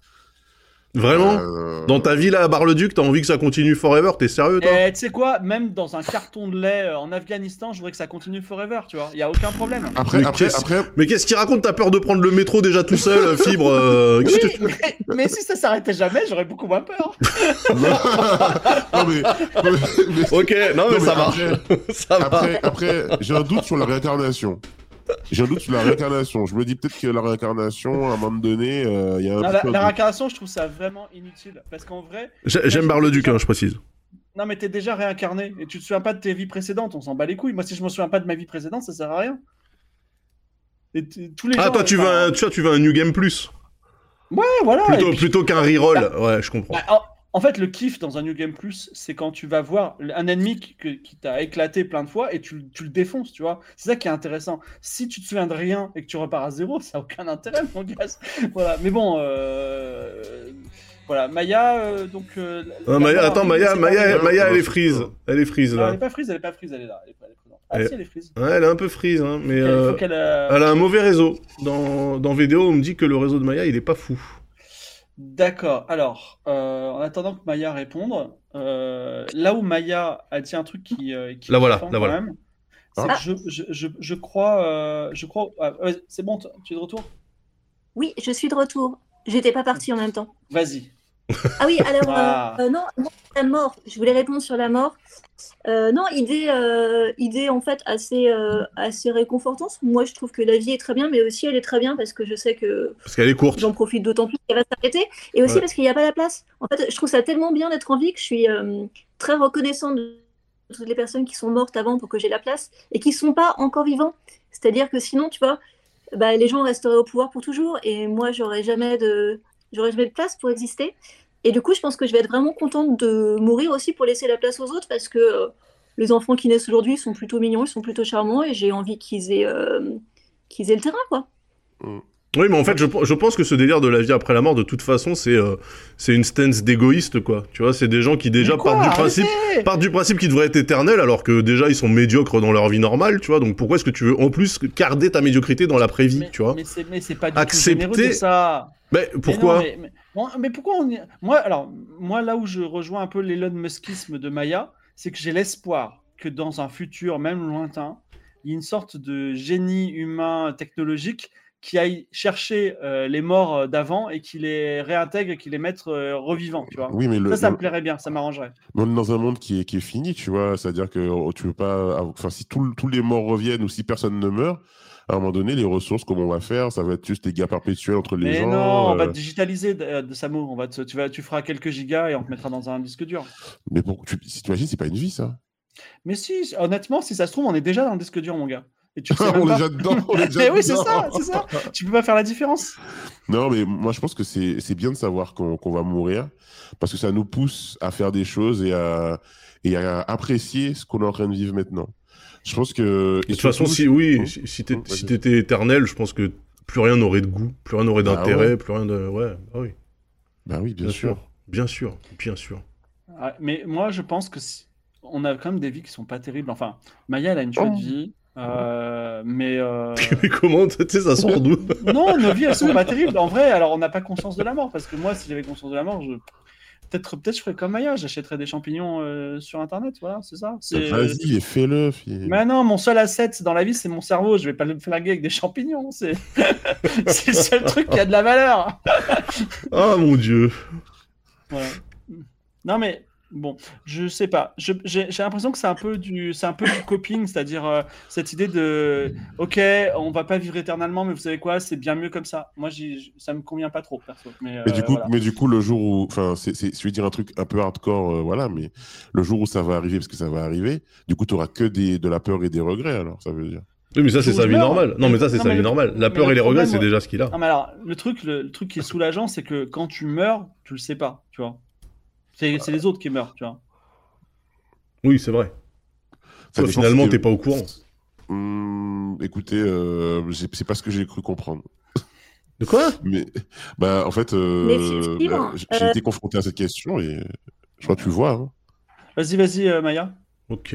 Vraiment Euh, Dans ta vie là à Bar-le-Duc, t'as envie que ça continue forever T'es sérieux toi Et tu sais quoi, même dans un carton de lait euh, en Afghanistan, je voudrais que ça continue forever, tu vois. Il y a aucun problème. Après, Mais après, qu'est-ce- après, Mais qu'est-ce qu'il raconte T'as peur de prendre le métro déjà tout seul, euh, fibre euh, Oui, que- mais, mais si ça s'arrêtait jamais, j'aurais beaucoup moins peur. non, mais, mais- mais- Ok, non mais non, mais ça va. après, ça va. après, après, j'ai un doute sur la réincarnation. J'ai un doute sur la réincarnation. Je me dis peut-être que la réincarnation, à un moment donné, euh, il y a un Non, la, la réincarnation, je trouve ça vraiment inutile. Parce qu'en vrai, J'ai- J'aime Bar-le-Duc, hein, je précise. non, mais t'es déjà réincarné et tu te souviens pas de tes vies précédentes. On s'en bat les couilles. Moi, si je me souviens pas de ma vie précédente, ça sert à rien. Et tous les Ah gens, toi tu veux un, tu vois, tu veux un New Game Plus Ouais, voilà. plutôt, et puis- plutôt qu'un reroll. Ouais, je comprends. Bah, en fait, le kiff dans un New Game Plus, c'est quand tu vas voir un ennemi qui, t'a éclaté plein de fois et tu, tu le défonces, tu vois. C'est ça qui est intéressant. Si tu te souviens de rien et que tu repars à zéro, ça n'a aucun intérêt, mon gars. Voilà. Mais bon, euh, voilà. Maya, euh, donc. euh, Ah, la Maya, attends, Maya, Maya, Maya, elle est freeze. Elle est freeze Non, elle là. est pas frise, elle est pas frise, elle est là. Elle est elle est. Ah, Elle- si, elle est frise. Ouais, elle est un peu freeze, hein, mais euh, euh, elle a un mauvais réseau. Dans, dans vidéo, on me dit que le réseau de Maya, il est pas fou. D'accord. Alors, euh, en attendant que Maya réponde, euh, là où Maya a dit un truc qui, euh, qui La me voilà, quand voilà. même, c'est Ah. que je, je, je, je crois, euh, je crois. ah, c'est bon, tu es de retour? Oui, je suis de retour. J'étais pas partie en même temps. Vas-y. Ah oui, alors, Ah. euh, euh, non, non, la mort. Je voulais répondre sur la mort. Euh, non, idée, euh, idée en fait assez, assez réconfortante. Moi, je trouve que la vie est très bien, mais aussi elle est très bien parce que je sais que Parce qu'elle est courte. j'en profite d'autant plus qu'elle va s'arrêter. Et aussi Ouais. parce qu'il n'y a pas la place. En fait, je trouve ça tellement bien d'être en vie que je suis très reconnaissante de toutes les personnes qui sont mortes avant pour que j'ai la place et qui ne sont pas encore vivants. C'est-à-dire que sinon, tu vois, bah, les gens resteraient au pouvoir pour toujours et moi, j'aurais jamais de, j'aurais jamais de place pour exister. Et du coup, je pense que je vais être vraiment contente de mourir aussi pour laisser la place aux autres parce que euh, les enfants qui naissent aujourd'hui sont plutôt mignons, ils sont plutôt charmants et j'ai envie qu'ils aient, euh, qu'ils aient le terrain, quoi. Oui, mais en fait, je, je pense que ce délire de la vie après la mort, de toute façon, c'est euh, c'est une stance d'égoïste, quoi. Tu vois, c'est des gens qui déjà quoi, partent du principe, partent du principe qu'ils devraient être éternels, alors que déjà ils sont médiocres dans leur vie normale, tu vois. Donc pourquoi est-ce que tu veux en plus garder ta médiocrité dans l'après-vie, Mais, tu vois mais c'est, mais c'est pas du Accepter- tout généreux de ça. Mais Mais pourquoi non, mais, mais- bon, mais pourquoi on y- Moi, alors, moi, là où je rejoins un peu l'Elon Muskisme de Maya, c'est que j'ai l'espoir que dans un futur, même lointain, il y ait une sorte de génie humain technologique qui aille chercher euh, les morts euh, d'avant et qui les réintègre et qui les mette euh, revivants, tu vois. Oui, mais le, Ça, ça le- me plairait bien, ça m'arrangerait. dans un monde qui est, qui est fini, tu vois. C'est-à-dire que oh, tu veux pas. Enfin, si tous tous les morts reviennent ou si personne ne meurt, à un moment donné, les ressources, comment on va faire? Ça va être juste des gars perpétuels entre les Mais gens. non, on va euh, te digitaliser de, euh, Samo. On va te- tu, vas, tu feras quelques gigas et on te mettra dans un disque dur. Mais pour, tu si t'imagines, c'est pas une vie, ça. Mais si, honnêtement, si ça se trouve, on est déjà dans le disque dur, mon gars. Et tu sais on est déjà dedans. on est déjà Mais oui, c'est ça, c'est ça. Tu peux pas faire la différence. Non, mais moi, je pense que c'est bien de savoir qu'on qu'on va mourir parce que ça nous pousse à faire des choses et à, et à apprécier ce qu'on est en train de vivre maintenant. Je pense que. De toute façon, si oui, Mmh. si, Mmh, t'étais éternel, je pense que plus rien n'aurait de goût, plus rien n'aurait Bah d'intérêt, ouais. plus rien de. Ouais, bah oui, Bah oui, bien, bien sûr. sûr. Bien sûr, bien sûr. Ouais, mais moi, je pense que si- on a quand même des vies qui sont pas terribles. Enfin, Maya, elle a une chouette Oh. vie. euh, mais euh, Mais comment, tu sais, ça sort d'où? Non, nos vies elles sont pas terribles. En vrai, alors on n'a pas conscience de la mort parce que moi, si j'avais conscience de la mort, je peut-être peut-être je ferais comme Maya, j'achèterais des champignons euh, sur internet. Voilà, c'est ça. C'est- Vas-y, et fais-le. Mais non, mon seul asset dans la vie, c'est mon cerveau. Je vais pas le flinguer avec des champignons. C'est le seul truc qui a de la valeur. Ah mon dieu. Non mais bon, je sais pas. J'ai l'impression que c'est un peu du, c'est un peu du coping, c'est-à-dire euh, cette idée de, ok, on va pas vivre éternellement, mais vous savez quoi, c'est bien mieux comme ça. Moi, ça me convient pas trop, perso. Mais, Mais euh, du coup, voilà. mais du coup, le jour où, enfin, c'est, c'est, je vais dire un truc un peu hardcore, euh, voilà, mais le jour où ça va arriver, parce que ça va arriver, du coup, tu auras que des, de la peur et des regrets, alors, ça veut dire. Oui, mais ça, c'est sa vie normale. Non, mais ça, c'est sa vie le- normale. La peur le et les regrets, c'est déjà ce qu'il a. Non, mais alors, le truc, le, le truc qui est soulageant, c'est que quand tu meurs, tu le sais pas, tu vois. C'est les autres qui meurent, tu vois. Oui, c'est vrai. Ça Toi, dépend finalement, t'es pas au courant. Hum, écoutez, euh, c'est pas ce que j'ai cru comprendre. De quoi? Mais, bah, en fait, euh, bah, j'ai euh, été confronté à cette question et je crois que tu vois. hein. Vas-y, vas-y, euh, Maya. Ok.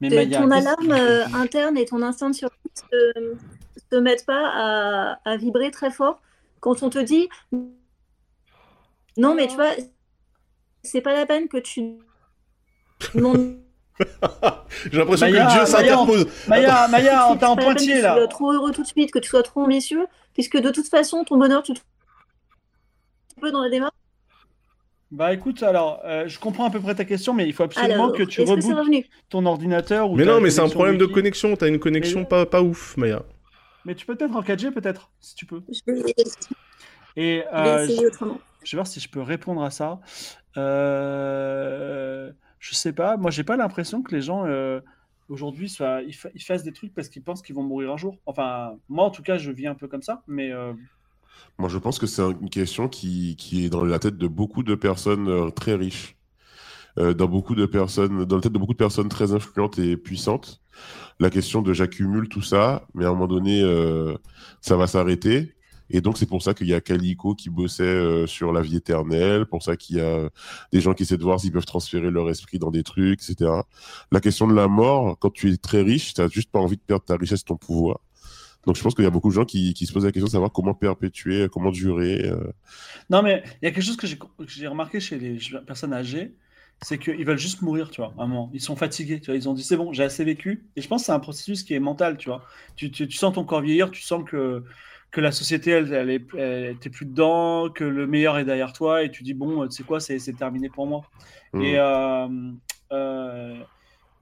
Mais Que Maya, ton alarme euh, interne et ton instinct de survie se, se mettent pas à, à vibrer très fort quand on te dit non mais tu vois c'est pas la peine que tu demandes J'ai l'impression que Dieu s'interpose. Maya, Maya, on t'a en pointillé que là. tu sois trop heureux tout de suite que tu sois trop ambitieux puisque de toute façon ton bonheur tu un peu dans la démarche Bah écoute, alors, euh, je comprends à peu près ta question, mais il faut absolument alors que tu que rebootes ton ordinateur ou Mais non, mais c'est un problème de connexion. T'as une connexion Mais- pas, pas ouf, Maya. Mais tu peux peut-être en 4G, peut-être, si tu peux. je vais, Et euh, essayer autrement je vais voir si je peux répondre à ça. Euh, je sais pas, moi j'ai pas l'impression que les gens euh, aujourd'hui soient, ils, ils fassent des trucs parce qu'ils pensent qu'ils vont mourir un jour. Enfin, moi en tout cas, je vis un peu comme ça, mais euh, Moi, je pense que c'est une question qui, qui est dans la tête de beaucoup de personnes euh, très riches, dans beaucoup de personnes, dans la tête de beaucoup de personnes très influentes et puissantes. La question de j'accumule tout ça, mais à un moment donné, ça va s'arrêter. Et donc, c'est pour ça qu'il y a Calico qui bossait euh, sur la vie éternelle, pour ça qu'il y a des gens qui essaient de voir s'ils peuvent transférer leur esprit dans des trucs, etc. La question de la mort, quand tu es très riche, tu n'as juste pas envie de perdre ta richesse, ton pouvoir. Donc, je pense qu'il y a beaucoup de gens qui, se posent la question de savoir comment perpétuer, comment durer. euh. non, mais il y a quelque chose que j'ai remarqué chez les personnes âgées, c'est qu'ils veulent juste mourir, tu vois, à un moment. Ils sont fatigués, tu vois, ils ont dit c'est bon, j'ai assez vécu. Et je pense que c'est un processus qui est mental, tu vois. Tu sens ton corps vieillir, tu sens que, que la société, elle, elle est, elle- t'es plus dedans, que le meilleur est derrière toi, et tu dis bon, tu sais quoi, c'est c'est terminé pour moi. Et, Mm. euh, euh,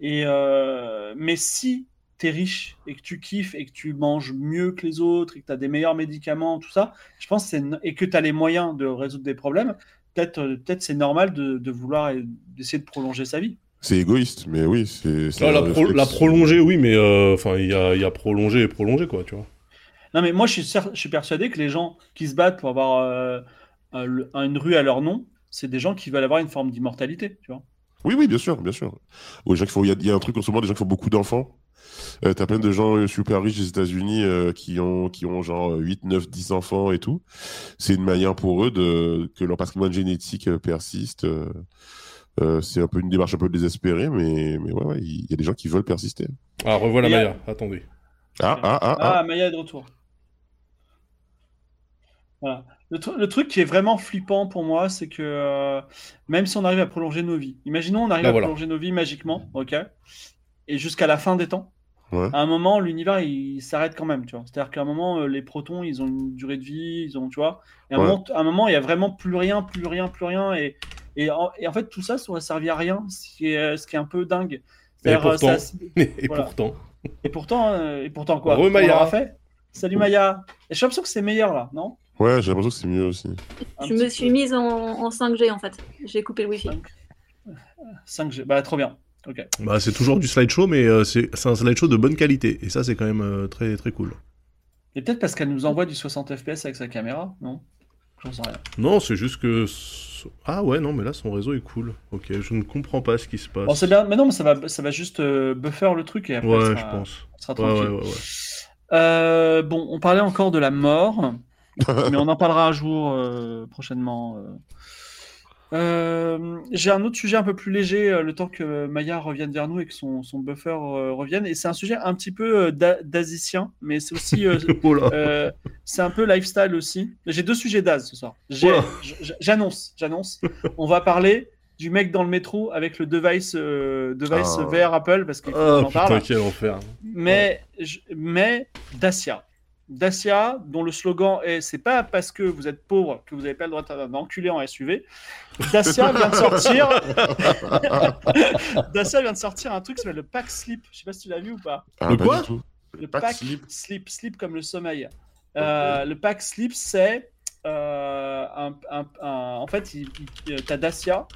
et euh, mais si tu es riche et que tu kiffes et que tu manges mieux que les autres et que tu as des meilleurs médicaments, tout ça, je pense que c'est et que tu as les moyens de résoudre des problèmes, peut-être euh, peut-être c'est normal de, de vouloir et d'essayer de prolonger sa vie. C'est égoïste, mais oui, c'est. c'est Ah, la, pro- la prolonger, oui, mais euh, enfin, il y a, y a prolongé et prolongé, quoi, tu vois. Non, mais moi je suis, cer- je suis persuadé que les gens qui se battent pour avoir euh, un- le- une rue à leur nom, c'est des gens qui veulent avoir une forme d'immortalité, tu vois. Oui, oui, bien sûr, bien sûr. Ou les gens qui font, il y, a- il y a un truc en ce moment, des gens qui font beaucoup d'enfants. Euh, T'as plein de gens euh, super riches des États-Unis euh, qui ont qui ont genre 8, 9, 10 enfants et tout. C'est une manière pour eux de que leur patrimoine génétique euh, persiste. euh, euh, c'est un peu une démarche un peu désespérée, mais mais ouais, ouais, il y a des gens qui veulent persister. Ah, revoilà Maya, attendez. Ah ah ah Ah, ah. Maya est de retour. Voilà. Le, tru- le truc qui est vraiment flippant pour moi, c'est que euh, même si on arrive à prolonger nos vies, imaginons on arrive Ah, à voilà. prolonger nos vies magiquement, ok, et jusqu'à la fin des temps, Ouais. à un moment l'univers il, s'arrête quand même, tu vois. C'est-à-dire qu'à un moment euh, les protons ils ont une durée de vie, ils ont, tu vois, et à un, moment, à un moment il y a vraiment plus rien, plus rien, plus rien, et, et, en, et en fait tout ça ça aurait servi à rien, ce qui est, ce qui est un peu dingue. Et euh, pourtant, ça- et Voilà. pourtant. Et pourtant, et pourtant quoi? Re Maya. fait Salut Maya. Et j'ai l'impression que c'est meilleur là, non? Ouais, j'ai l'impression que c'est mieux aussi. Un Je me suis peu. mise en, en 5G en fait. J'ai coupé le wifi. 5G. Bah trop bien. Ok. Bah, c'est toujours du slideshow, mais euh, c'est un slideshow de bonne qualité. Et ça, c'est quand même euh, très, très cool. Et peut-être parce qu'elle nous envoie du 60 FPS avec sa caméra, non? J'en sais rien. Non, c'est juste que. Ah ouais, non, mais là, son réseau est cool. Ok, je ne comprends pas ce qui se passe. Bon, c'est bien, mais non, mais ça va, ça va juste euh, buffer le truc et après, ouais, ça je sera, pense. ça sera tranquille. ouais, ouais, ouais. Euh, bon, on parlait encore de la mort, mais on en parlera un jour euh, prochainement. euh. Euh, J'ai un autre sujet un peu plus léger, le temps que Maya revienne vers nous et que son, son buffer revienne. Et c'est un sujet un petit peu d'a- d'azicien, mais c'est aussi. Oh c'est un peu lifestyle aussi. J'ai deux sujets d'az ce soir. J- J'annonce, j'annonce. On va parler du mec dans le métro avec le device, euh, device Ah. VR Apple parce qu'il qu'on en parle putain, quel enfer. mais, je- mais Dacia. Dacia, dont le slogan est c'est pas parce que vous êtes pauvre que vous n'avez pas le droit d'enculer en SUV. Dacia vient de sortir. Dacia vient de sortir un truc qui s'appelle le Pack Slip. Je sais pas si tu l'as vu ou pas. Ah, Le pas quoi. Le Pack Pack Slip. Slip, Slip comme le sommeil. Euh, Le Pack Slip, c'est euh, un, un- un- en fait, il, il- ta Dacia,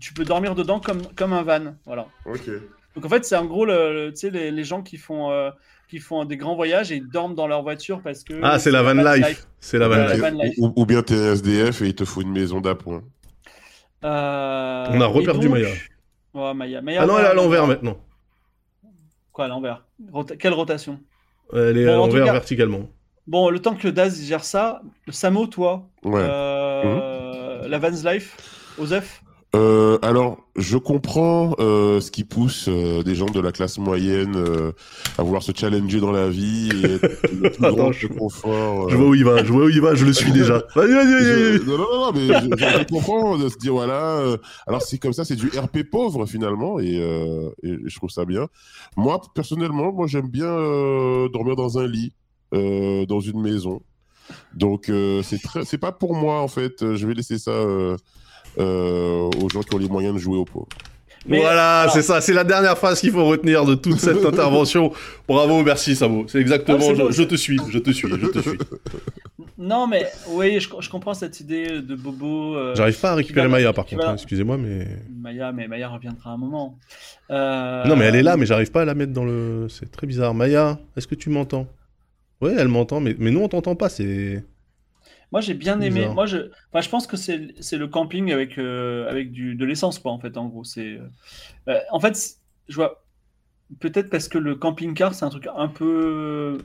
tu peux dormir dedans comme, comme un van. Voilà. Ok. Donc en fait, c'est en gros le, le- tu sais, les, les gens qui font, euh, qui font des grands voyages et ils dorment dans leur voiture parce que. Ah, c'est la van life. C'est la van life. van life. Ou, ou bien t'es un SDF et il te faut une maison d'appoint. Euh, On a reperdu donc- Maya. Ouais, Maya. Maya Ah non, elle est à l'envers maintenant. Quoi, à l'envers? Rota- Quelle rotation? Elle est Bon, à l'envers cas- verticalement. Bon, le temps que le Daz gère ça, le Samo, toi, Ouais. euh, la Vans Life, Osef? Euh, alors, je comprends euh, ce qui pousse euh, des gens de la classe moyenne euh, à vouloir se challenger dans la vie et être le plus grand je- confort. Je euh. vois où il va, je vois où il va, je le suis déjà. Vas-y, vas-y, vas-y, Je- non, non, non, mais je, je- je comprends de se dire voilà. euh, alors c'est comme ça, c'est du RP pauvre finalement, et, euh, et je trouve ça bien. Moi personnellement, moi j'aime bien euh, dormir dans un lit, euh, dans une maison. Donc euh, c'est très, c'est pas pour moi en fait. Je vais laisser ça euh, aux gens qui ont les moyens de jouer pauvres. Mais- voilà, c'est ça, c'est la dernière phrase qu'il faut retenir de toute cette intervention. Bravo, merci Samo. C'est exactement, Ah, je, te suis, je te suis, je te suis. Non, mais oui, je, je comprends cette idée de Bobo. euh, J'arrive pas à récupérer va- Maya par contre, hein, excusez-moi, mais. Maya, mais Maya reviendra un moment. Euh, Non, mais elle est là, mais j'arrive pas à la mettre dans le. C'est très bizarre. Maya, est-ce que tu m'entends? Ouais, elle m'entend, mais, mais nous on t'entend pas, c'est. Moi, j'ai bien aimé. Bizarre. Moi, je, enfin, je pense que c'est c'est le camping avec, euh, avec du, de l'essence, quoi, en fait, en gros. C'est, euh, euh, en fait, je vois. Peut-être parce que le camping-car, c'est un truc un peu,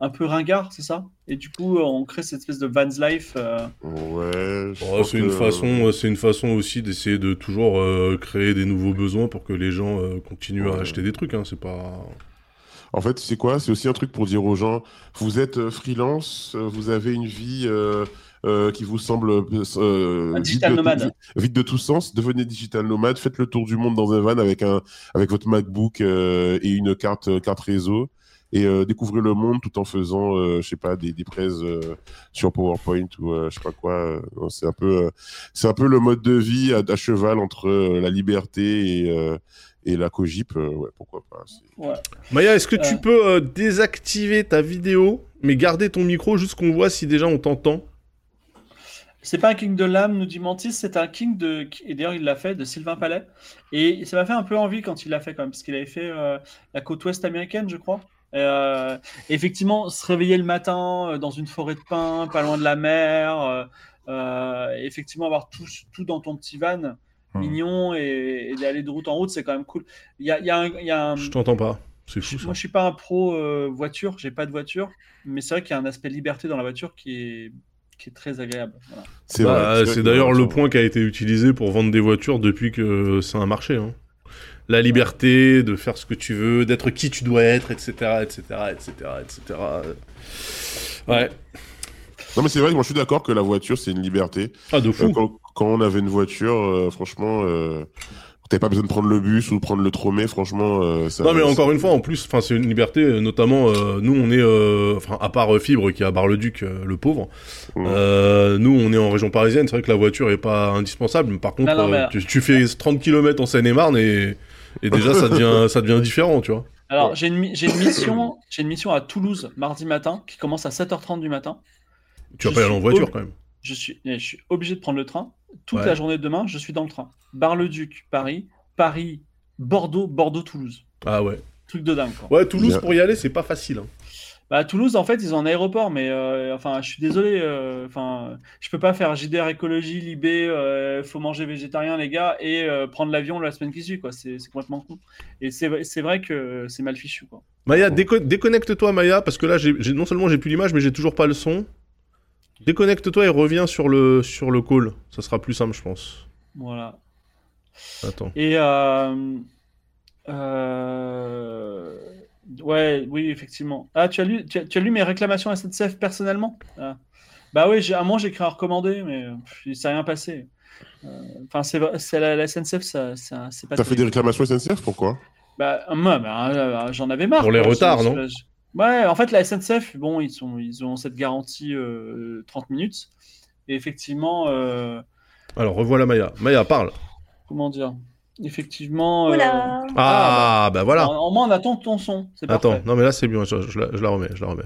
un peu ringard, c'est ça? Et du coup, on crée cette espèce de Vans Life. euh, Ouais. Oh, c'est une façon, c'est une façon aussi d'essayer de toujours euh, créer des nouveaux besoins pour que les gens euh, continuent à acheter des trucs. Hein, c'est pas. En fait, c'est quoi C'est aussi un truc pour dire aux gens vous êtes euh, freelance, euh, vous avez une vie euh, euh, qui vous semble euh, vide, digital de, nomade. vide- de tout sens. Devenez digital nomade, faites le tour du monde dans un van avec un avec votre MacBook et une carte carte réseau et euh, découvrez le monde tout en faisant, euh, je sais pas, des, des prêts euh, sur PowerPoint ou je sais pas quoi. c'est un peu c'est un peu le mode de vie à, à cheval entre la liberté et et la cogip. euh, ouais, pourquoi pas. c'est- ouais. Maya, est-ce que tu Euh. peux euh, désactiver ta vidéo, mais garder ton micro juste qu'on voit si déjà on t'entend? C'est pas un king de l'âme, nous dit Mantis, c'est un king de. Et d'ailleurs, il l'a fait, de Sylvain Palais. Et ça m'a fait un peu envie quand il l'a fait, quand même, parce qu'il avait fait euh, la côte ouest américaine, je crois. Euh, effectivement, se réveiller le matin euh, dans une forêt de pins, pas loin de la mer, euh, euh, et effectivement avoir tout, tout dans ton petit van Mignon et, et d'aller de route en route, c'est quand même cool. Il y a, il y a un. il y a un- Je t'entends pas. C'est fou ça. moi, je suis pas un pro euh, voiture, j'ai pas de voiture, mais c'est vrai qu'il y a un aspect liberté dans la voiture qui est, qui est très agréable. Voilà. C'est Bah, d'ailleurs le point qui a été utilisé pour vendre des voitures depuis que c'est un marché. hein. La liberté de faire ce que tu veux, d'être qui tu dois être, etc., etc., etc., etc. Ouais. Non, mais c'est vrai que moi je suis d'accord que la voiture c'est une liberté. Ah de Euh, fou. quand, quand on avait une voiture, euh, franchement, euh, t'avais pas besoin de prendre le bus ou de prendre le tromé, franchement. euh, ça, Non mais encore une fois, en plus, enfin c'est une liberté. Notamment, euh, nous on est, euh, enfin à part euh, Fibre qui est à Bar-le-Duc, euh, le pauvre. Nous on est en région parisienne. C'est vrai que la voiture est pas indispensable. Mais par contre, Non, non, mais- euh, tu, tu fais 30 km en Seine-et-Marne et, et déjà ça devient, ça devient différent, tu vois. Alors, Ouais. j'ai une, une mission, j'ai une mission à Toulouse mardi matin qui commence à 7h30 du matin. Tu vas Je pas y aller en suis voiture ob- quand même. Je suis, je suis obligé de prendre le train. Toute Ouais. la journée de demain, je suis dans le train. Bar-le-Duc, Paris, Paris, Bordeaux, Bordeaux-Toulouse. Ah ouais. Truc de dingue. Quoi. Ouais, Toulouse Bien. pour y aller, c'est pas facile. hein. Bah, à Toulouse, en fait, ils ont un aéroport, mais euh, enfin, je suis désolé. euh, Enfin, je peux pas faire JDR écologie, Libé, euh, faut manger végétarien, les gars, et euh, prendre l'avion la semaine qui suit, quoi. C'est complètement con. Et c'est c'est vrai que c'est mal fichu, quoi. Maya, déco- déconnecte-toi, Maya, parce que là, non seulement j'ai plus l'image, mais j'ai toujours pas le son. Déconnecte-toi et reviens sur le, sur le call. Ça sera plus simple, je pense. Voilà. Attends. Et euh, euh, ouais, oui, effectivement. Ah, tu as lu, tu as, tu as lu mes réclamations à SNCF personnellement? Ah. Bah oui, à un moment j'ai écrit un recommandé, mais pff, il s'est rien passé. Euh, Enfin, c'est la, la SNCF, ça, ça- c'est pas. T'as fait des réclamations SNCF Pourquoi? Bah, moi, bah, j'en avais marre. Pour les quoi. retards, non? je- Ouais, en fait, la SNCF, bon, ils, sont, ils ont cette garantie euh, 30 minutes. Et effectivement, euh, Alors, revoilà Maya. Maya, parle. comment dire? Effectivement. euh, Voilà. Ah, bah voilà. En, moins, on attend ton son. C'est Attends, parfait. non mais là c'est bien, je, je la, je la remets, je la remets.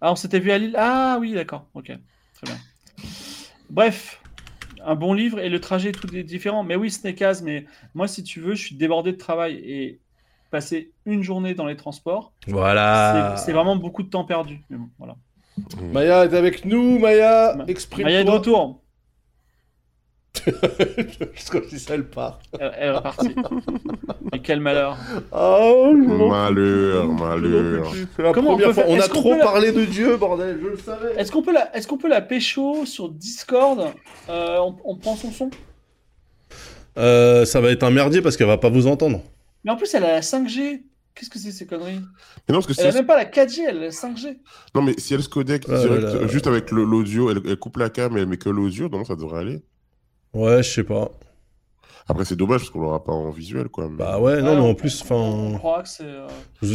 Ah, on s'était vu à Lille. Ah oui, d'accord. Ok, très bien. Bref, un bon livre et le trajet tout est différent. Mais oui, Snake Eyes, mais moi, si tu veux, je suis débordé de travail et passer une journée dans les transports, Voilà. c'est vraiment beaucoup de temps perdu. Mais bon, voilà. Maya est avec nous, Maya, Ma- exprime-toi. Maya est de retour. Parce que si ça elle part. Elle, elle est repartie. Mais quel malheur. Oh, Malheur, malheur. C'est la Comment on première peut fois. faire- On a trop la- parlé de Dieu, bordel, je le savais. Est-ce qu'on peut la, est-ce qu'on peut la pécho sur Discord? Euh, on, on prend son son? Euh, ça va être un merdier parce qu'elle va pas vous entendre. Mais en plus, elle a la 5G. Qu'est-ce que c'est ces conneries? Mais non, parce que Elle a même pas la 4G, elle a la 5G. non, mais si elle se connecte Ah, direct, là, là. juste avec l'audio, elle, elle coupe la cam et elle met que l'audio, non, ça devrait aller. Ouais, je sais pas. Après, c'est dommage parce qu'on l'aura pas en visuel, quoi. mais- Bah ouais, non, Ouais, mais on- en plus, enfin, c'est. euh,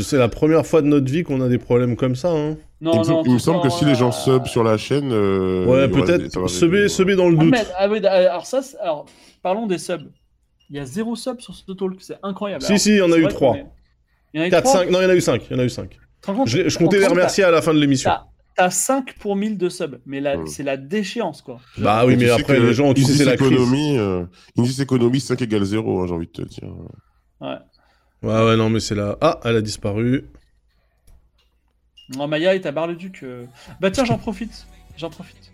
c'est la première fois de notre vie qu'on a des problèmes comme ça. Hein. Non, il me, non, semble- il me semble que si les gens euh, sub sur la chaîne. euh, ouais, il des- peut-être réduire. semer dans le Ah, doute. mais- ah oui, alors ça, alors parlons des subs. Il y a zéro sub sur ce talk, c'est incroyable. Si, Alors, si, il y en a eu vrai trois. qu'on est- Il y en a eu 4, trois 5, non, il y en a eu 5. Il y en a eu 5. Tu te rends compte Je, je comptais les remercier à la fin de l'émission. T'as t'as 5 pour 1000 de subs, mais là, Hmm. c'est la déchéance, quoi. Bah oui, mais après, les gens, tu sais, c'est la crise. économie, euh, Indice économie 5 égale 0, hein, j'ai envie de te dire. Ouais. Ouais, ouais, non, mais c'est là. Ah, elle a disparu. Non, Maya est à Bar-le-Duc. euh. Bah tiens, j'en profite. J'en profite.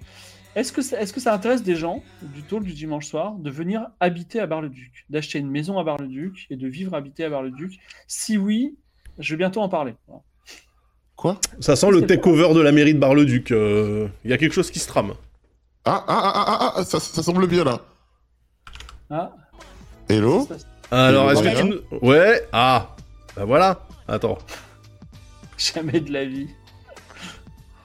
Est-ce que, ça- est-ce que ça intéresse des gens du talk du dimanche soir de venir habiter à Bar-le-Duc, d'acheter une maison à Bar-le-Duc et de vivre habité à Bar-le-Duc? Si oui, je vais bientôt en parler. Voilà. Quoi? Ça sent le takeover de la mairie de Bar-le-Duc. euh, Il y a quelque chose qui se trame. ah, ah, ah, ah, ah, ah, ça, ça semble bien là. Ah, Hello? Alors, est-ce que tu... nous- Ouais, ah. Bah voilà. Attends. jamais de la vie.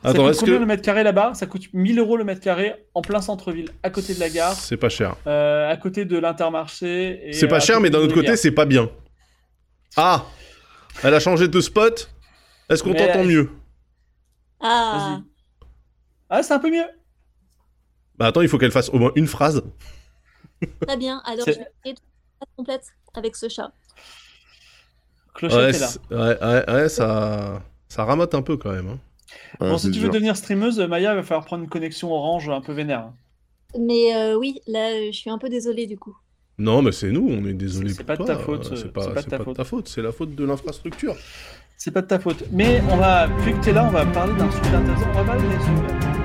Ça Attends, coûte est-ce combien que... le mètre carré là-bas? Ça coûte 1000 euros le mètre carré en plein centre-ville, à côté de la gare, C'est pas cher. euh, à côté de l'intermarché. et C'est pas cher, mais d'un autre côté, c'est pas bien. Ah Elle a changé de spot Est-ce qu'on Mais t'entend elle- mieux? Ah, Vas-y. Ah, c'est un peu mieux. Bah attends, il faut qu'elle fasse au moins une phrase. très bien. Alors, C'est- je vais créer toute la phrase complète avec ce chat. Clochette Ouais, est là. ouais, ouais, ouais, ça... ça ramote un peu quand même. hein. Ouais, Bon, si tu veux dur. devenir streameuse, Maya, il va falloir prendre une connexion orange un peu vénère. Mais euh, oui, là, euh, je suis un peu désolée du coup. Non, mais c'est nous, on est désolé C'est pas de ta faute, euh, c'est C'est pas, pas de c'est ta pas de faute. ta faute, c'est la faute de l'infrastructure. C'est pas de ta faute. Mais on va, vu que t'es là, on va parler d'un sujet intéressant. On va parler des sujets.